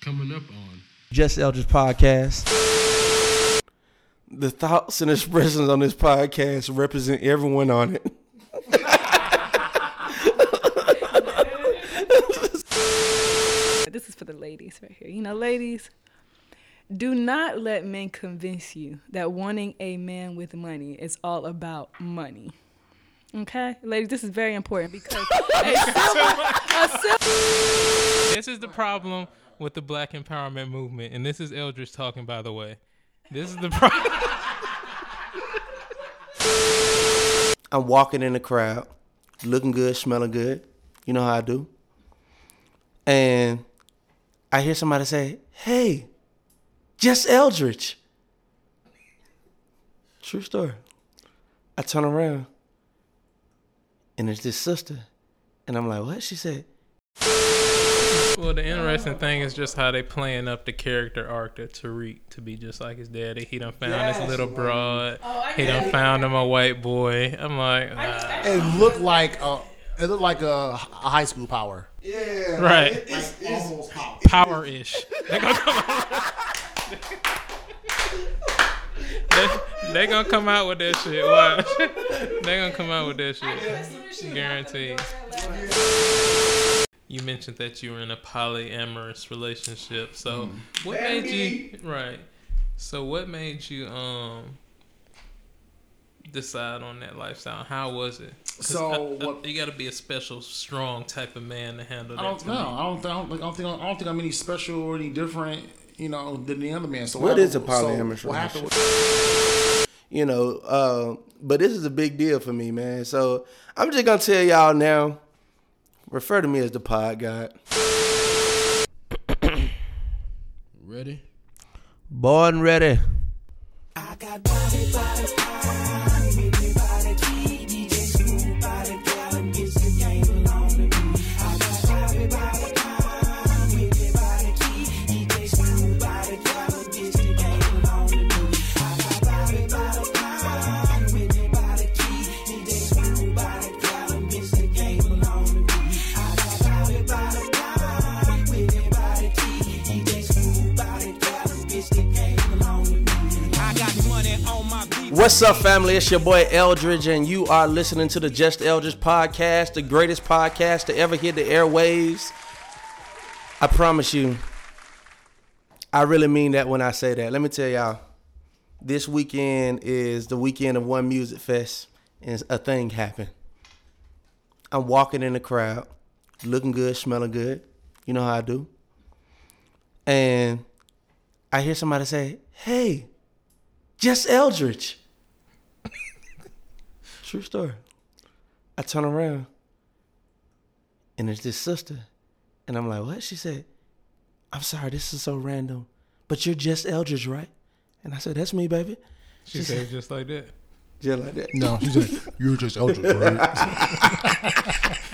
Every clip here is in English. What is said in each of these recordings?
coming up on Just Eldridge Podcast. The thoughts and expressions on this podcast represent everyone on it. This is for the ladies right here. You know, ladies, do not let men convince you that wanting a man with money is all about money. Okay, ladies, this is very important because a simple, a simple This is the problem with the black empowerment movement, and this is Eldridge talking, by the way. This is the problem. I'm walking in the crowd, looking good, smelling good. You know how I do. And I hear somebody say, Hey, just Eldridge. True story. I turn around and it's this sister. And I'm like, What? She said, well, the interesting thing is just how they playing up the character arc to Tariq to be just like his daddy. He done found his little broad. he done found him a white boy. I'm like, ah. It looked like a, it looked like a, a high school power. Yeah, right, It's Almost power. power ish. They gonna come out. they, they gonna come out with that shit. Watch. they gonna come out with that shit. Guaranteed. You mentioned that you were in a polyamorous relationship. So what made you right? So what made you um decide on that lifestyle? How was it? So I- I- what- you got to be a special, strong type of man to handle that. I don't to know. I don't, I don't, I don't think I don't think I'm any special or any different, you know, than the other man. So What what is a happened- so polyamorous what relationship? you know, uh, but this is a big deal for me, man. So I'm just gonna tell y'all now. Refer to me as the pod god. ready. Born ready. What's up, family? It's your boy Eldridge, and you are listening to the Just Eldridge podcast, the greatest podcast to ever hit the airwaves. I promise you, I really mean that when I say that. Let me tell y'all, this weekend is the weekend of One Music Fest, and a thing happened. I'm walking in the crowd, looking good, smelling good. You know how I do. And I hear somebody say, Hey, just Eldridge. True story. I turn around and it's this sister. And I'm like, what? She said, I'm sorry, this is so random. But you're just Eldridge, right? And I said, That's me, baby. She said just like that. Just like that. No, she said you're just Eldridge, right?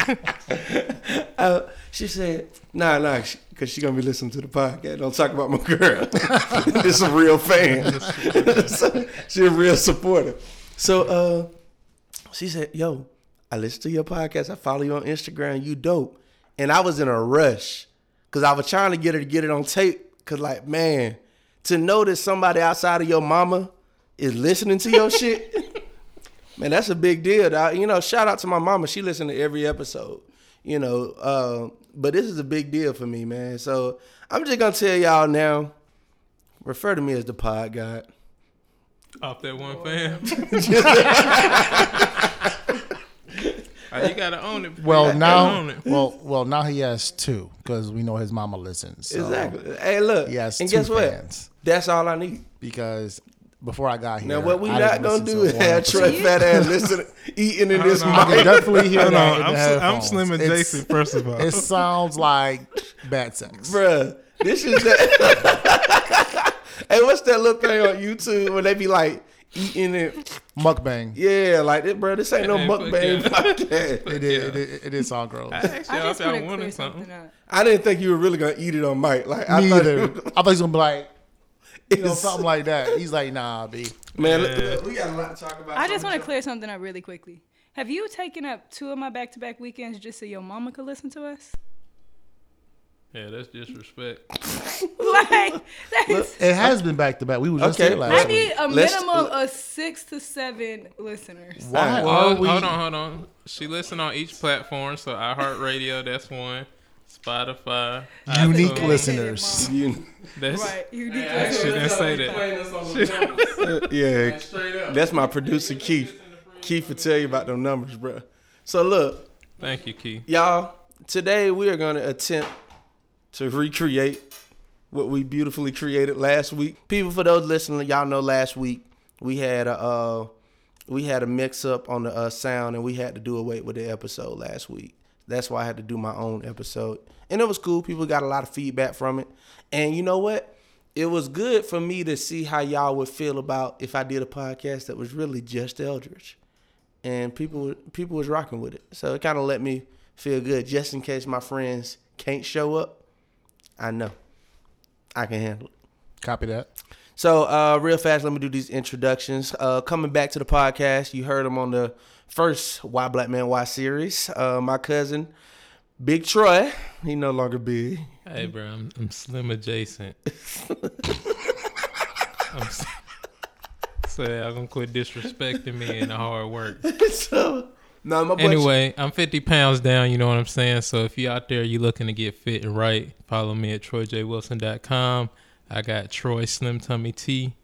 Uh, she said, nah, nah, because she, going to be listening to the podcast. Don't talk about my girl. this a real fan. So, she a real supporter. So uh, she said, yo, I listen to your podcast. I follow you on Instagram. You dope. And I was in a rush because I was trying to get her to get it on tape. Because, like, man, to know that somebody outside of your mama is listening to your shit, man, that's a big deal. dog. You know, shout out to my mama. She listened to every episode. You know, uh, but this is a big deal for me, man. So I'm just gonna tell y'all now. Refer to me as the pod god. Off that one fan. Uh, you gotta own it. Well, now, own it. well, well, now he has two because we know his mama listens. So Exactly. Hey, look. He has and two guess what? fans That's all I need. because before I got here, Now, what we I not gonna do to is one have episode. Trey fat ass listen, eating in this no, I can mic. definitely hear Hold that. I'm, the sl- I'm. Slim and It's- Jason. First of all, It sounds like bad sex. Bruh, this is that. hey, what's that little thing on YouTube when they be like eating it? Mukbang. Yeah, like this, bro. This ain't no Hey, fuck mukbang yeah. podcast. It is. It, is- it is all gross. I asked I y'all just if want y'all to wanted clear something. something up. I didn't think you were really gonna eat it on mic. Like I Me thought, either. I thought he was gonna be like, you know, something like that. He's like, nah, b. Man, Yeah. look, we got a lot to talk about. I just want to clear something up really quickly. Have you taken up two of my back-to-back weekends just so your mama could listen to us? Yeah, that's disrespect. like that's, It has been back to back. We were just Okay, there last I need a Let's- minimum of six to seven listeners. Why Well, we? hold on, hold on. She listen on each platform. So iHeartRadio, that's one. Spotify, Unique iTunes, listeners. You, That's Right, you need she to. didn't say that. Uh, yeah, that's my producer Keith. Keith will tell you about them numbers, bro. So look, Thank you, Keith. y'all. Today we are going to attempt to recreate what we beautifully created last week. People, for those listening, y'all know last week we had a uh, we had a mix up on the uh, sound, and we had to do away with the episode last week. That's why I had to do my own episode, and it was cool. People got a lot of feedback from it, and you know what? It was good for me to see how y'all would feel about if I did a podcast that was really just Eldridge, and people people was rocking with it. So it kind of let me feel good, just in case my friends can't show up. I know I can handle it. Copy that. So, uh, real fast, let me do these introductions. Uh, coming back to the podcast, you heard him on the first Why Black Man Why series. Uh, my cousin, Big Troy, he no longer big. Hey, bro, I'm, I'm slim adjacent. I'm s- so I'm gonna quit disrespecting me and the hard work. so, no, my boy. Anyway, I'm 50 pounds down. You know what I'm saying. So if you out there, you looking to get fit and right, follow me at troyjwilson.com. I got Troy Slim Tummy Tea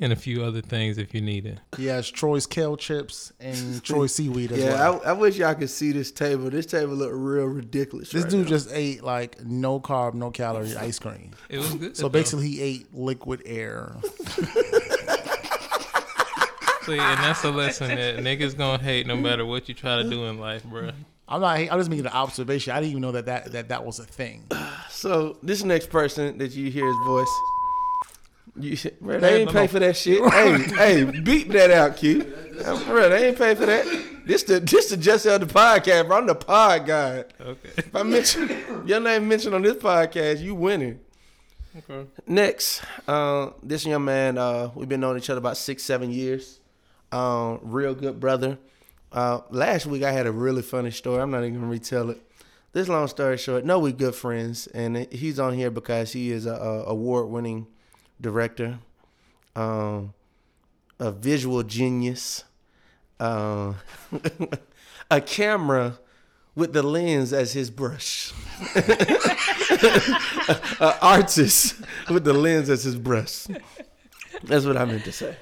and a few other things if you need it. He has Troy's kale chips and Troy seaweed as yeah, well. I, I wish y'all could see this table. This table look real ridiculous. this right dude now. just ate like no carb, no calorie ice cream. It was good. So though. basically, he ate liquid air. See, and that's a lesson that niggas gonna hate no matter what you try to do in life, bro. I'm not. I'm just making an observation. I didn't even know that that that, that was a thing. So this next person that you hear his voice, you bro, they ain't pay for that shit. hey, hey, beat that out, Q. Bro, they ain't pay for that. This the this the Just Elder podcast, bro. I'm the pod guy. Okay. If I mention your name mentioned on this podcast, you winning. Okay. Next, uh, this young man, uh, we've been knowing each other about six, seven years. Um, real good brother. Uh, last week I had a really funny story. I'm not even gonna retell it. This long story short, no, we good friends, and he's on here because he is a, a award-winning director, um, a visual genius, uh, a camera with the lens as his brush, an artist with the lens as his brush. That's what I meant to say.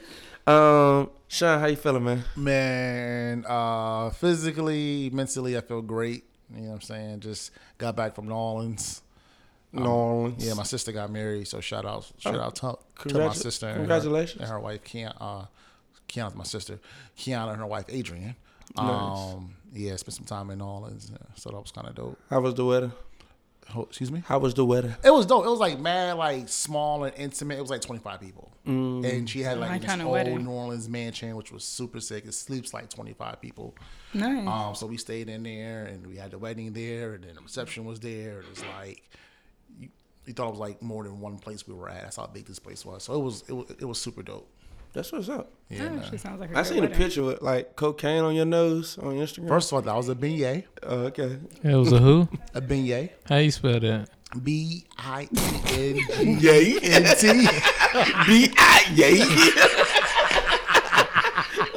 Um, Sean, how you feeling, man? Man, uh, physically, mentally, I feel great. You know what I'm saying? Just got back from New Orleans. New Orleans. Yeah, my sister got married, so shout out, shout out to, to my sister. and her- congratulations. And her, wife, Kiana. Uh, Kiana's my sister. Kiana and her wife, Adrian. Nice. Um, yeah, spent some time in New Orleans, so that was kind of dope. How was the weather? Ho- excuse me. How was the weather? It was dope. It was like mad, like small and intimate. It was like 25 people, and she had like My this old wedding. New Orleans mansion, which was super sick. It sleeps like 25 people. Nice. Um, so we stayed in there, and we had the wedding there, and then the reception was there. It was like you, you thought it was like more than one place we were at. That's how big this place was. So it was it was, it was super dope. That's what's up. Yeah. that man. actually sounds like a I great seen a picture with like cocaine on your nose on Instagram. First of all, that was a beignet. oh, okay. It was a who? A beignet. How you spell that? B I E N G Yay. N T. B I yay.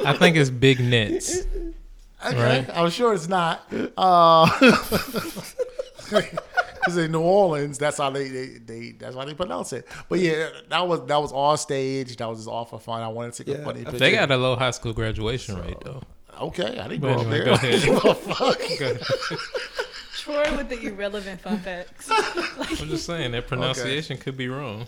I think it's big nets. Okay, Right. I'm sure it's not. Uh, Because in New Orleans, that's how they, they, they that's how they pronounce it. But yeah, that was that was all staged. That was just all for fun. I wanted to take Yeah. a funny picture. They got a low high school graduation rate though. okay. I didn't But grow up anyway, there. go ahead. Give a fuck. Go ahead. Troy with the irrelevant fun facts. I'm just saying that pronunciation could be wrong.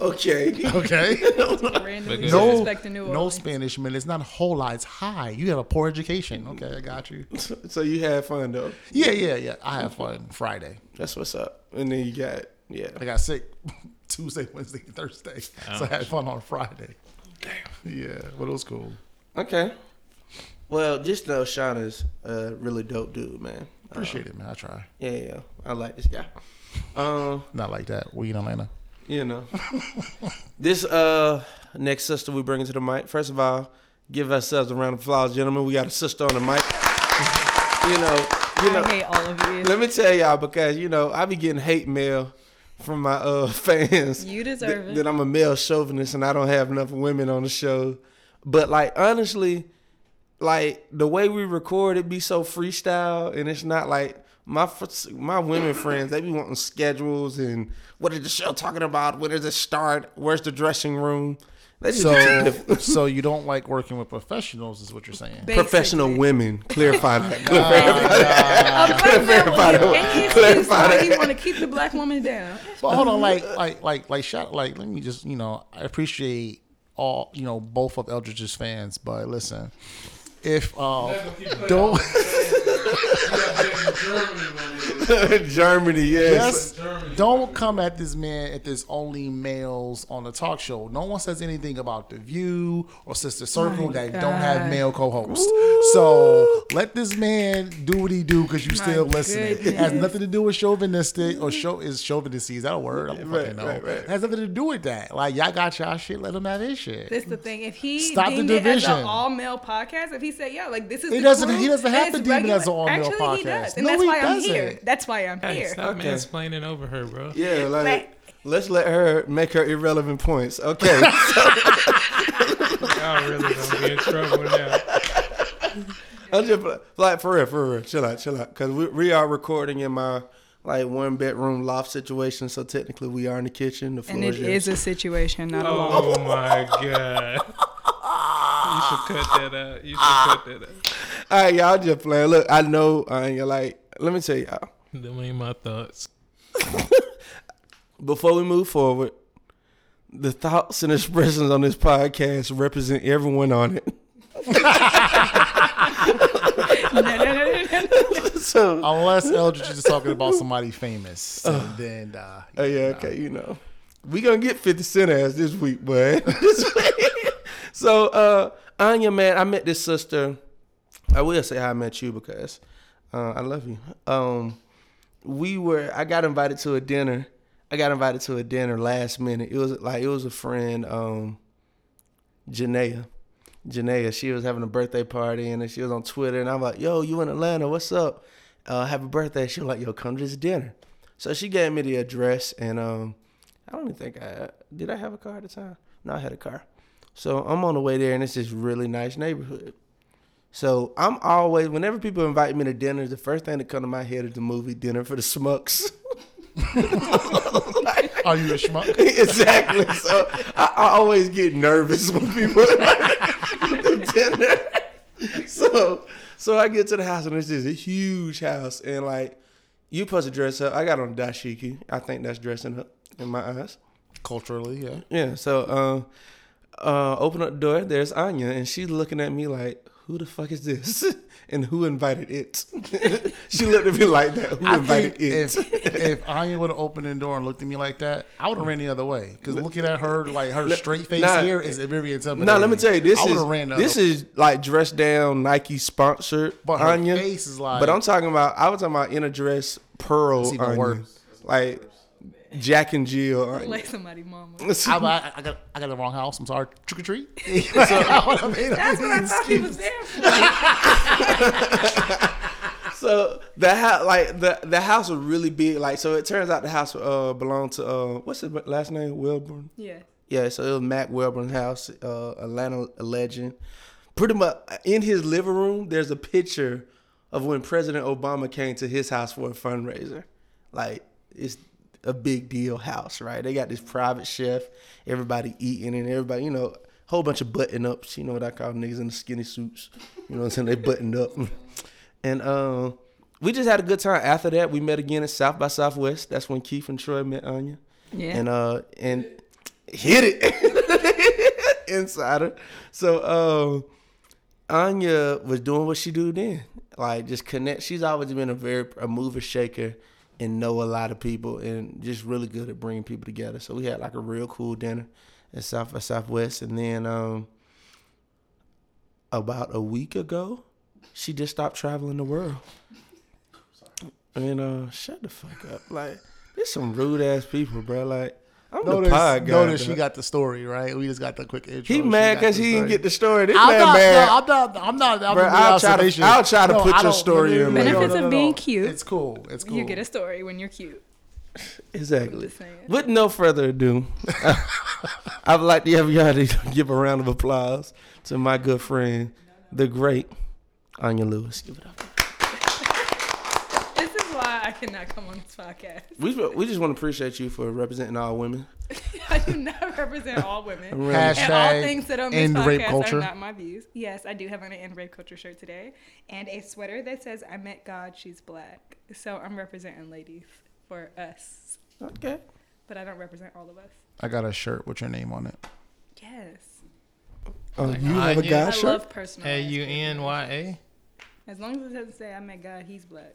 Okay. Okay. Randomly No- No Spanish, man. It's not a whole lot. It's high. You have a poor education. Okay, I got you. So you had fun though. Yeah, yeah, yeah. I have fun Friday. That's what's up. And then you got yeah. I got sick Tuesday, Wednesday, and Thursday. So I had fun on Friday. Damn. Yeah, but it was cool. Okay. Well, just know Sean is a really dope dude, man. Appreciate it, man. I try. Yeah, yeah. I like this guy. Um, Not like that. We in Atlanta. You know. this uh next sister we bring into the mic. First of all, give ourselves a round of applause, gentlemen. We got a sister on the mic. you know, You know- I hate all of you. Let me tell y'all because you know I be getting hate mail from my uh fans. You deserve that, it. that I'm a male chauvinist and I don't have enough women on the show. But like honestly, like the way we record it be so freestyle and it's not like my my women friends they be wanting schedules and what is the show talking about? When does it start? Where's the dressing room? They just be too So, so you don't like working with professionals, is what you're saying? professional women. Clarify that. A black man Clarify that. Clarify why he want to keep the black woman down. But hold on, like, like, like, like, shout, like, let me just, you know, I appreciate all, you know, both of Eldridge's fans, but listen, if uh, don't, Kayak gelang nih, Bang. Germany, yes. just don't come at this man if there's only males on the talk show. No one says anything about the View or Sister Circle My that don't have male co-hosts. So let this man do what he do because you My still listening. It has nothing to do with chauvinistic or show is chauvinistic. Is that a word? I don't Right, fucking know. right, right. It has nothing to do with that. Like y'all got y'all shit. Let him have his shit. That's the thing. If he Stop the deemed it as division. all male podcast, if he said, "Yeah, like this is," He the doesn't- crew, he doesn't have it's to deem it as an all-male Actually, he podcast. does, and No, that's he why I'm here. doesn't. That's why I'm Hey, here. stop Okay. mansplaining over her, bro. Yeah, like Right. let's let her make her irrelevant points. Okay. Y'all really gonna be in trouble now. I'm just like for real, for real. Chill out, chill out. Because we, we are recording in my like one bedroom loft situation, so technically we are in the kitchen. The floor And it is is a situation, not a law. Oh my god. You should cut that out. You should cut that out. All right, y'all just playing. Look, I know, uh, you're like, let me tell y'all. Them ain't my thoughts. Before we move forward, the thoughts and expressions on this podcast represent everyone on it. So, Unless Eldridge is talking about somebody famous, and then uh, oh yeah, okay, you know, we gonna get Fifty Cent ass this week, but so uh, Anya, man, I met this sister. I will say how I met you because uh, I love you. Um, we were. I got invited to a dinner. I got invited to a dinner last minute. It was like it was a friend, um, Janaea. Janaea, she was having a birthday party and she was on Twitter and I'm like, yo, you in Atlanta? What's up? Uh, happy birthday. She was like, yo, come to this dinner. So she gave me the address and um, I don't even think I did. I have a car at the time? No, I had a car. So I'm on the way there and it's this really nice neighborhood. So I'm always whenever people invite me to dinners, the first thing that comes to my head is the movie Dinner for the Schmucks. are you a schmuck? exactly. So I, I always get nervous when people to dinner. So so I get to the house and it's just a huge house and like you supposed to dress up. I got on dashiki. I think that's dressing up in my eyes. Culturally, yeah. Yeah. So um uh open up the door, there's Anya and she's looking at me like, Who the fuck is this? And who invited it? she looked at me like that. Who I invited it? if if Anya would have opened the door and looked at me like that, I would have ran the other way. Because looking at her, like her straight face nah, here, is very intimidating. No, let me tell you, this I is ran this is like dressed down Nike sponsored But her Anya. face is like- but I'm talking about I was talking about in a dress pearl It's even Anya, like Jack and Jill. Anya. like somebody mama. I, I, I got I got the wrong house. I'm sorry. Trick or treat. so, I mean, That's what I thought he was there for. so the house, like the the house was really big. Like so, it turns out the house uh belonged to uh what's his last name Wilbourn. Yeah. Yeah, so it was Mack Wilbourn's house, uh, Atlanta legend. Pretty much in his living room, there's a picture of when President Obama came to his house for a fundraiser. Like it's a big deal house, right? They got this private chef, everybody eating, and everybody, you know, whole bunch of button ups. You know what I call niggas in the skinny suits. You know what I'm saying? They buttoned up, and um, we just had a good time. After that, we met again at South by Southwest. That's when Keith and Troy met Anya Yeah. and uh and hit it insider so um anya was doing what she do then like just connect she's always been a very a mover shaker and know a lot of people and just really good at bringing people together. So we had like a real cool dinner at south by southwest. And then um about a week ago she just stopped traveling the world. And uh shut the fuck up. Like there's some rude ass people bro. Like I'm the Notice, pod guy. notice she got the story right. We just got the quick intro. He mad because the he didn't get the story. This I'm man not, mad. no, I'm not. I'm not. I'm Bruh, doing I'll try to- I'll try to No, put I your don't- story no, no, in no, later. no, Benefits no, of being cute. It's cool. It's cool. You get a story when you're cute. Exactly. With no further ado, I'd like to have y'all to give a round of applause to my good friend, the great Anya Lewis. Give it up. This is why I cannot come on this podcast. We, we just want to appreciate you for representing all women. I do not represent all women. Hashtag And all things that on this end rape culture. are not my views. Yes, I do have on an end rape culture shirt today and a sweater that says "I met God, she's black." So I'm representing ladies for us, Okay. but I don't represent all of us. I got a shirt with your name on it. Yes, Oh, Like you have a Anya? guy I shirt? love personal. A U N Y A. As long as it doesn't say "I met God, he's black."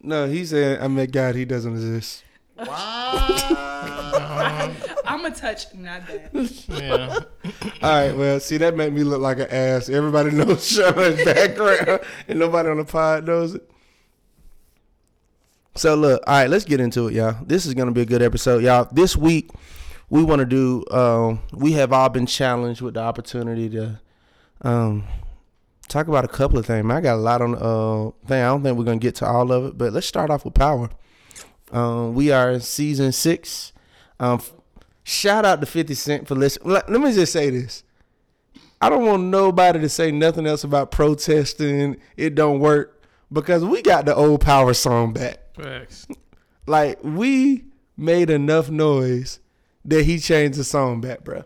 No, he said, I met God, he doesn't exist. Wow. I'm a touch, not that. Yeah. All right, well, see, that made me look like an ass. Everybody knows Sean's background, and nobody on the pod knows it. So, look, all right, let's get into it, y'all. This is going to be a good episode, y'all. This week, we want to do, um, we have all been challenged with the opportunity to um, talk about a couple of things. I got a lot on uh, thing. I don't think we're going to get to all of it, but let's start off with power. Um, we are in season six. Um, shout out to 50 Cent for listening. Let, let me just say this. I don't want nobody to say nothing else about protesting. It don't work because we got the old power song back. Facts. Like we made enough noise that he changed the song back, bro.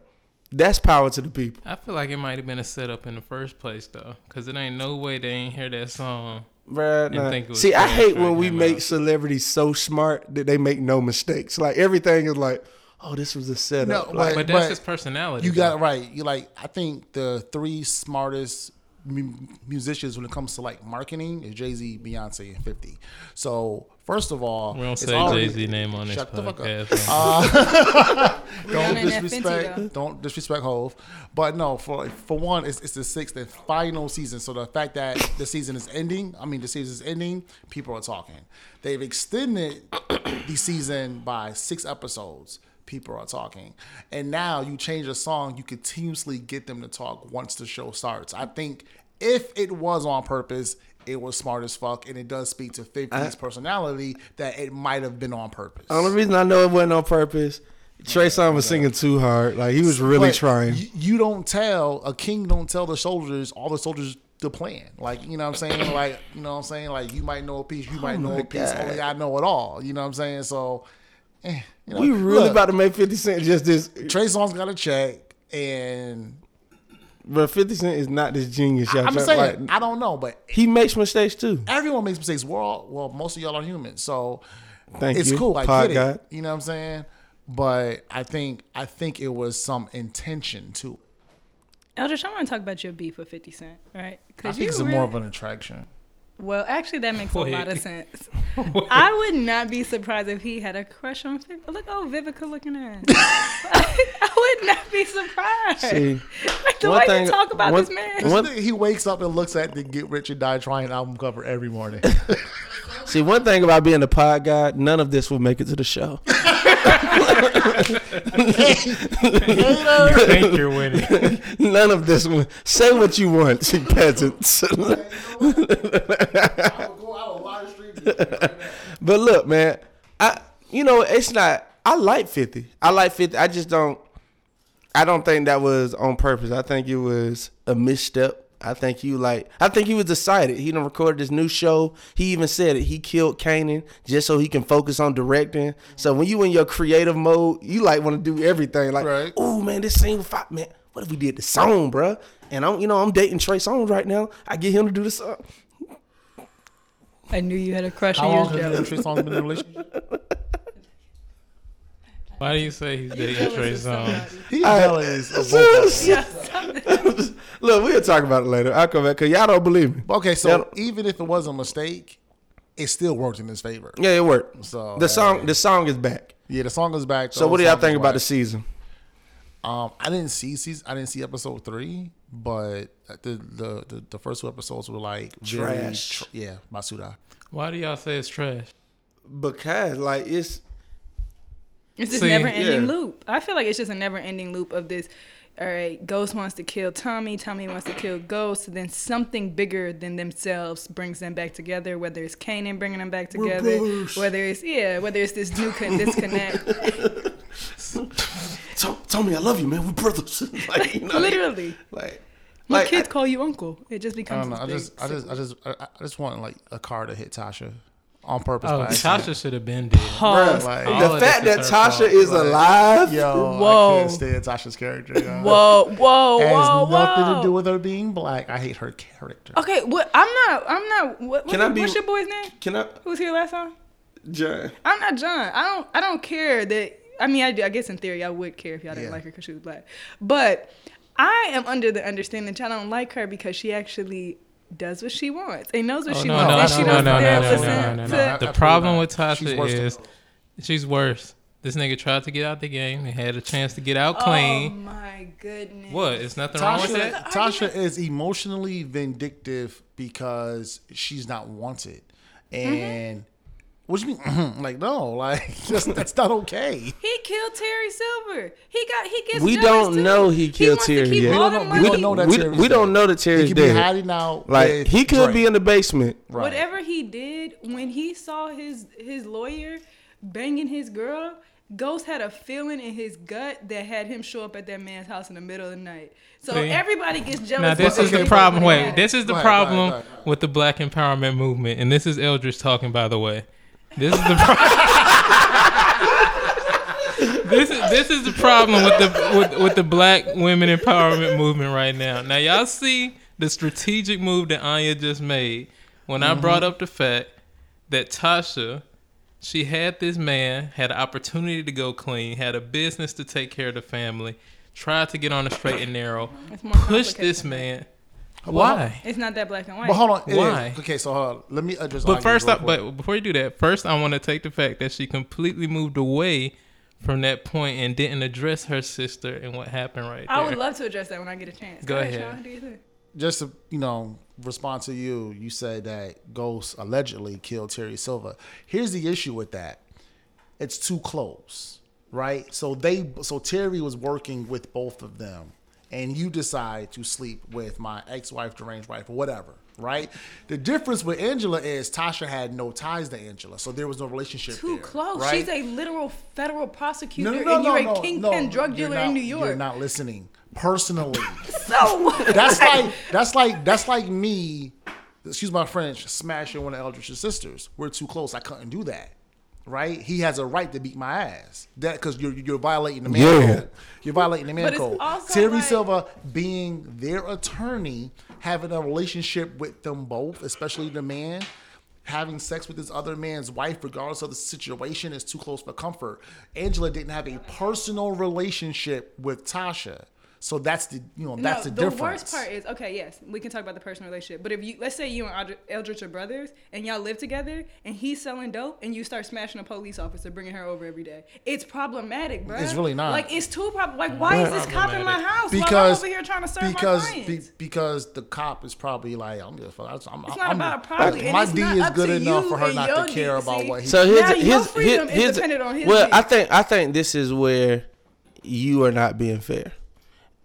That's power to the people, I feel like it might have been a setup in the first place though, because it ain't no way they ain't hear that song. bro. Didn't think See, I hate when when we make out. celebrities so smart that they make no mistakes. Like everything is like, oh, this was a setup. No, like, But that's his personality. You got though. it right. You like. I think the three smartest mu- musicians when it comes to like marketing is Jay Z, Beyonce, and Fifty. So first of all, We don't say Jay Z name on this Shut the fuck up. podcast. Rihanna uh, don't and that Fenty, disrespect don't disrespect Hove. But no, for for one, it's, it's the sixth and final season. So the fact that the season is ending, I mean the season is ending, people are talking. They've extended the season by six episodes. People are talking. And now you change a song, you continuously get them to talk once the show starts. I think if it was on purpose, it was smart as fuck, and it does speak to 50's personality that it might have been on purpose. The only reason I know it wasn't on purpose. Trey Songz was singing too hard. Like he was really But trying. You, you don't tell a king don't tell the soldiers all the soldiers the plan. Like you know what I'm saying. Like you know what I'm saying. Like you might know a piece, you might know Oh my a piece. God. Only I know it all. You know what I'm saying. So, eh, you know, we really look, about to make 50 Cent just this. Trey Songz got a check, and But 50 Cent is not this genius. Y'all I'm try- saying like, I don't know, but he makes mistakes too. everyone makes mistakes. We're all well, most of y'all are human, so Thank it's you. cool. I Pod get God. it. You know what I'm saying. But I think I think it was some intention to. it. Eldridge, I want to talk about your beef with 50 Cent, right? I think it's really- more of an attraction. Well, actually, that makes Wait. a lot of sense. I would not be surprised if he had a crush on Vivica. Look, oh, Vivica looking at. I would not be surprised. See, like the one way thing- you talk about one- this man. one- he wakes up and looks at the Get Rich and Die Trying album cover every morning. see, one thing about being a pod guy, none of this will make it to the show. Hater. think you're winning. None of this. Will, say what you want, you peasants. But look, man, I you know it's not. I like Fifty. I like Fifty. I just don't. I don't think that was on purpose. I think it was a misstep. I think you like. I think he was decided. He done recorded this new show. He even said it. He killed Kanan just so he can focus on directing. So when you in your creative mode, you like want to do everything. Like, Right. oh man, this single five man. What if we did the song, bruh? And I'm, you know, I'm dating Trey Songz right now. I get him to do the song. I knew you had a crush How on long your has. Trey Songz been in a relationship? Why do you say he's dating Trey Songz? He's I- jealous of both. Look, we'll talk about it later. I'll come back because y'all don't believe me. Okay, so even if it was a mistake, it still worked in his favor. Yeah, it worked. So The song, hey. the song is back. Yeah, the song is back. So, what do y'all think about the season? Um, I didn't see season. I didn't see episode three, but the the the, the first two episodes were like Trash. tr- yeah, Masuda. Why do y'all say it's trash? Because like it's It's this never ending yeah. loop. I feel like it's just a never ending loop of this. All right, Ghost wants to kill Tommy. Tommy wants to kill Ghost. Then something bigger than themselves brings them back together. Whether it's Kanan bringing them back together, brothers. whether it's yeah, whether it's this new con- disconnect. Tell, tell I love you, man. We're brothers. like, you know, Literally, Like, my like kids call you uncle. It just I becomes. don't know. I just, I just, I just, I, I just want like a car to hit Tasha on purpose. Oh. Tasha should have been dead. Pause. Like- the fact this that is her Tasha is Like, alive. Yo, Whoa. I can't stand Tasha's character. Yo. Whoa, whoa, It has whoa, nothing whoa. to do with her being black. I hate her character. Okay, what? I'm not. I'm not. What, Can what's, I be- what's your boy's name? Can I, Who was here last time? John? I'm not John. I don't. I don't care that. I mean, I, do, I guess in theory I would care if y'all didn't Yeah. like her because she was black. But I am under the understanding that y'all don't like her because she actually does what she wants and knows what Oh, she no, wants, no, and no, she no, doesn't no, no, no, listen no, no, no, no. The problem with Tasha She's is she's worse. This nigga tried to get out the game and had a chance to get out oh, clean. Oh my goodness! What? It's nothing wrong with Tasha, that. Tasha is emotionally vindictive because she's not wanted, mm-hmm. and what do you mean? like no, like just that's not okay. He killed Terry Silver. He got. He gets. We don't too. know he killed wants to Terry yet. We don't know- money. we don't know that we, Terry's we don't know that He Terry's could be hiding out. Like he could Drake. be in the basement. Right. Whatever he did when he saw his his lawyer banging his girl, Ghost had a feeling in his gut that had him show up at that man's house in the middle of the night. So See? everybody gets jealous. Now this is the problem. Wait, this is the Go ahead, go ahead, problem ahead. with the Black empowerment movement, and this is Eldridge talking. By the way, this is the. Pro- this is this is the problem with the with, with the Black women empowerment movement right now. Now y'all see the strategic move that Anya just made when I brought up the fact that Tasha. She had this man, had an opportunity to go clean, had a business to take care of the family, tried to get on the straight and narrow, push this man. Well, Why? It's not that black and white. But hold on. it is- Why? Okay, so hold on. Let me address. But first, real I, but before you do that, first I want to take the fact that she completely moved away from that point and didn't address her sister and what happened right there. I would love to address that when I get a chance. Go ahead. Sean, what do you think? just to you know respond to you, you said that Ghost allegedly killed Terry Silva. Here's the issue with that: it's too close, right? So they, so Terry was working with both of them, and you decide to sleep with my ex-wife, deranged wife, or whatever, right? The difference with Angela is Tasha had no ties to Angela, so there was no relationship. Too there, close. right? She's a literal federal prosecutor, no, no, no, and you're a kingpin drug dealer not- in New York. You're not listening. Personally, so that's like that's like that's like me. Excuse my French. Smashing one of Eldridge's sisters. We're too close. I couldn't do that. Right? He has a right to beat my ass. That because you're you're violating the man Yeah. code. You're violating the man But code. Terry like- Silva being their attorney, having a relationship with them both, especially the man. Having sex with this other man's wife, regardless of the situation, is too close for comfort. Angela didn't have a personal relationship with Tasha, so that's the you know that's no, the the difference. worst part is okay. Yes, we can talk about the personal relationship, but if you let's say you and Eldridge- Eldridge are brothers and y'all live together, and he's selling dope, and you start smashing a police officer, bringing her over every day, it's problematic, bro. It's really not. Like it's too problem. Like why is this cop in my Problematic. house while I'm because over here trying to serve because my be, because the cop is probably like I'm just I'm, I'm, It's not I'm about a probably, and my it's D not is good enough for her not your to care D, about see? what he. So his Now here's your here's, freedom is here's dependent on his well. dick. I think I think this is where you are not being fair.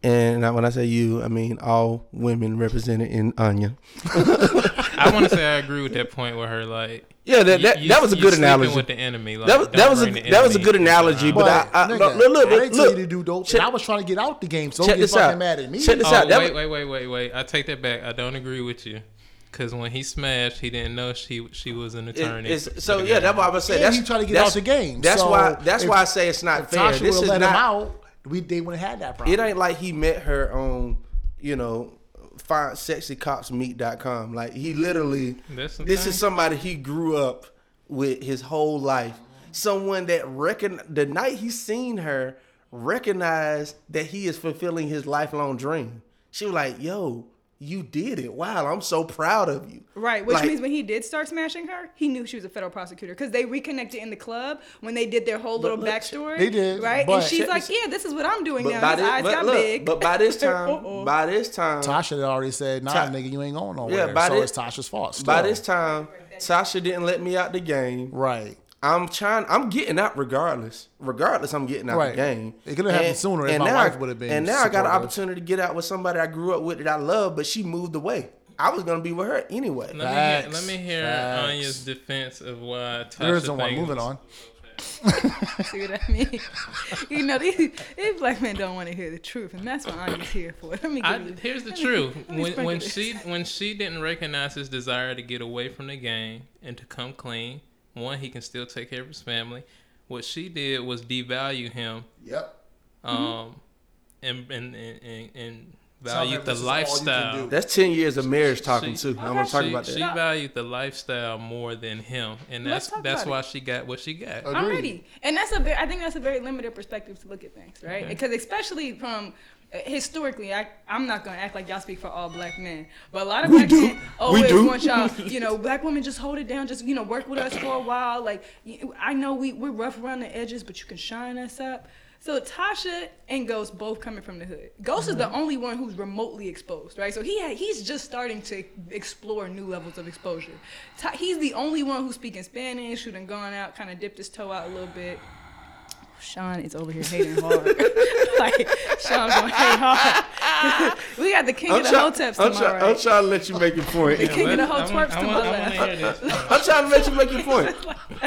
And when I say you, I mean all women represented in Anya. I want to say I agree with that point with her. Like, Yeah, that that, you- that was a good analogy. With the enemy, like, that was that was a bring that was a good analogy. the But house. I, I nigga, look, look, look, I didn't tell look, you to do dope. check- I was trying to get out the game, so check don't get this fucking out. mad at me. Check this Oh out. That wait, was- wait, wait, wait, wait! I take that back. I don't agree with you. Cause when he smashed, he didn't know she she was an It- attorney. it's- for so the yeah, man. that's why I was saying And that's he tried to get that's- out the game. That's So why that's if- why I say it's not If fair. Tasha This is have let him not. Out, we they wouldn't have had that problem. It ain't like he met her on, you know, find sexycopsmeet.com. Like he literally That's this thing. is somebody he grew up with his whole life. Someone that reckon the night he seen her recognized that he is fulfilling his lifelong dream. She was like, "Yo, you did it! Wow, I'm so proud of you." Right, which Like- means when he did start smashing her, he knew she was a federal prosecutor because they reconnected in the club when they did their whole little look, backstory. they did, right? And she's like, "Yeah, this is what I'm doing now." by His this, eyes but got look, big. but by this time, by this time, Tasha had already said, "Nah, Ta- nigga, you ain't going nowhere." Yeah, by so this- it's Tasha's fault. by this time, Tasha didn't let me out the game. right? I'm trying. I'm getting out regardless. Regardless, I'm getting out Right. the game. It could've happened sooner if my now wife would've been And now I got an opportunity to get out with somebody I grew up with that I love, but she moved away. I was gonna be with her anyway. Let me hear, Facts. let me hear Facts. Anya's defense of why Tasha There isn't one. Moving on. See what I mean? you know, these, these black men don't want to hear the truth, and that's what I'm here for. Let me I, give you. here's the let me- truth. me When when this. she when she didn't recognize his desire to get away from the game and to come clean, one he can still take care of his family. What she did was devalue him, Yep. um, and and and, and, and valued the this is all you can lifestyle. That's ten years of marriage talking She- too. I'm gonna talk she, about that. she valued the lifestyle more than him, and that's that's why it. she got what she got. Agreed. I'm ready, and that's a very, I think that's a very limited perspective to look at things, right? Okay. Because especially from historically, I I'm not gonna act like y'all speak for all black men, but a lot of black men always do. want y'all, you know, black women just hold it down, just you know, work with us for a while. Like I know we we're rough around the edges, but you can shine us up. So Tasha and Ghost both coming from the hood. Ghost is the only one who's remotely exposed, right? So he had, he's just starting to explore new levels of exposure. Ta- he's the only one who's speaking Spanish, who done gone out, kind of dipped his toe out a little bit. Sean is over here hating hard. like Sean's gonna hate hard. we got the king I'm, of the try- hoteps to I'm, my try- I'm trying to let you make your point. The king of the whole I want- I to want- my I wanna left. I'm trying to let you make your point.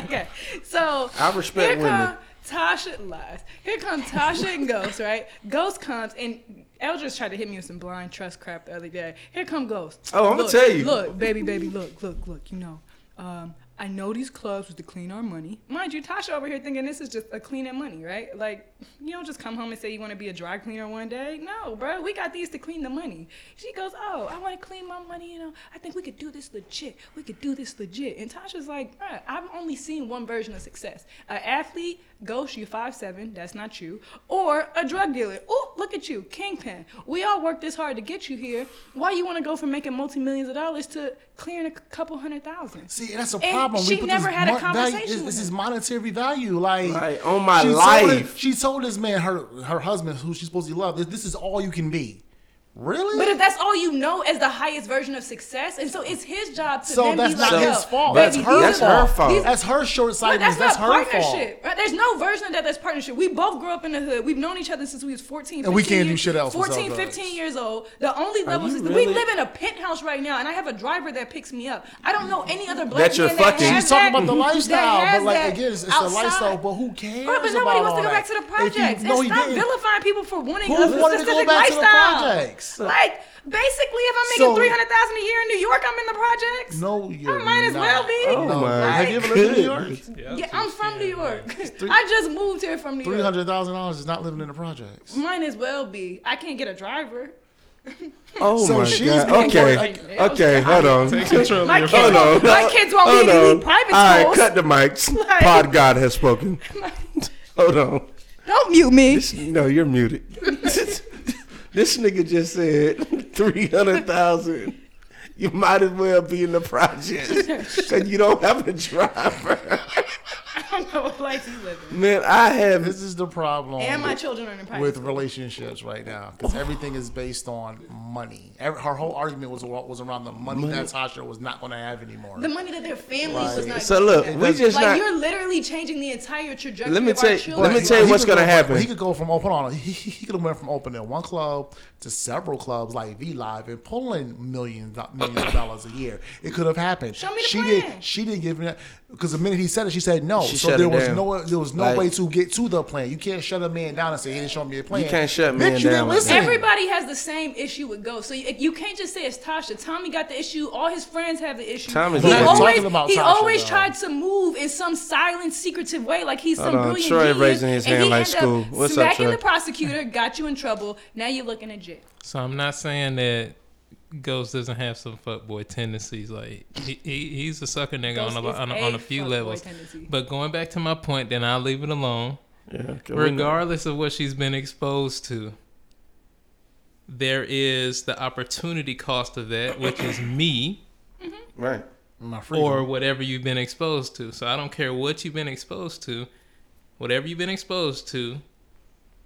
okay, so I respect here women. come Tasha lies. Here comes Tasha and Ghost, right? Ghost comes and Eldridge tried to hit me with some blind trust crap the other day. Here come Ghost. Oh, I'ma tell you. Look, baby, baby, look, look, look. You know, um, I know these clubs was to clean our money. Mind you, Tasha over here thinking this is just a cleaning money, right? Like, you don't just come home and say you want to be a dry cleaner one day. No, bro, we got these to clean the money. She goes, oh, I want to clean my money. You know, I think we could do this legit. We could do this legit. And Tasha's like, I've only seen one version of success. An athlete, ghost, you five seven, that's not you. Or a drug dealer. Oh, look at you, kingpin. We all worked this hard to get you here. Why you want to go from making multi-millions of dollars to clearing a couple hundred thousand? See, that's a And problem. she put never this had a mon- value- conversation This, this is monetary value. Like Right, on my she Told life. she told this man, her her husband, who she's supposed to love, this, this is all you can be. Really? But if that's all you know as the highest version of success, and so it's his job to so then that's be not like, his fault. baby, That's these her That's the- her fault. these- That's her short-sightedness. that's That's, not her fault. partnership. Right? There's no version of that that's partnership. We both grew up in the hood. We've known each other since we was 14, 15 And we can't do shit else 14, 15 years old. The only levels you is really- we live in a penthouse right now, and I have a driver that picks me up. I don't know any other black That you're man fucking- that has She's talking that- about the lifestyle, but like again, it's, it's outside. the lifestyle. But who cares Bro, but nobody about wants to go back to the projects no, and stop didn't. vilifying people for wanting a wanted to go specific back to the lifestyle. Projects? Like basically, if I'm making So- three hundred thousand a year in New York, I'm in the projects. No, you're I might as not. well be. Oh No. my Have you ever lived in New York? goodness. Yeah, I'm from New York. three- I just moved here from New York. Three hundred thousand dollars is not living in the projects. Might as well be. I can't get a driver. Oh So my she's god. being Okay. like- Okay. Hold on. Take control My kids, Hold on. my kids won't Hold be in on. any private All right, cut the mics. Like- Pod God has spoken. Hold on. Don't mute me. This, no, you're muted. this nigga just said three hundred thousand. You might as well be in the project because you don't have a driver. I don't know what life you living. Man, I have. This is the problem. And my children are in private with school. relationships right now because everything is based on money. Every, her whole argument was was around the money, that Tasha was not going to have anymore. The money that their families was not. So gonna look, have. we just like not. you're literally changing the entire trajectory Let me of tell our you- children. let me tell you what's gonna happen. He could go from oh, open on. He, he, he could have went from opening one club to several clubs like V Live and pulling millions uh, millions of dollars a year. It could have happened. Show me the she plan. did. She didn't give me that because the minute he said it, she said no. She so shut there it was down. no there was no Like- way to get to the plan. You can't shut a man down and say he didn't show me a plan. You can't shut Bitch, men you down didn't like listen. Everybody has the same issue with ghosts, so you, you can't just say it's Tasha. Tommy got the issue. All his friends have the issue. Tommy's he not always, talking about he Tasha, always though. tried to move in some silent, secretive way, like he's some Hold on, brilliant Troy genius. raising his and hand he like ended up school. What's up, smacking Troy? the prosecutor, got you in trouble. Now you're looking at jail. So I'm not saying that Ghost doesn't have some fuckboy tendencies. Like he, he he's a sucker nigga Ghost on a, on, a, on a a few levels. tendency. But going back to my point, then I'll leave it alone. Yeah, 'cause we know- Regardless of what she's been exposed to, there is the opportunity cost of that, which is me mm-hmm. Right. My freedom. or whatever you've been exposed to. So I don't care what you've been exposed to, whatever you've been exposed to,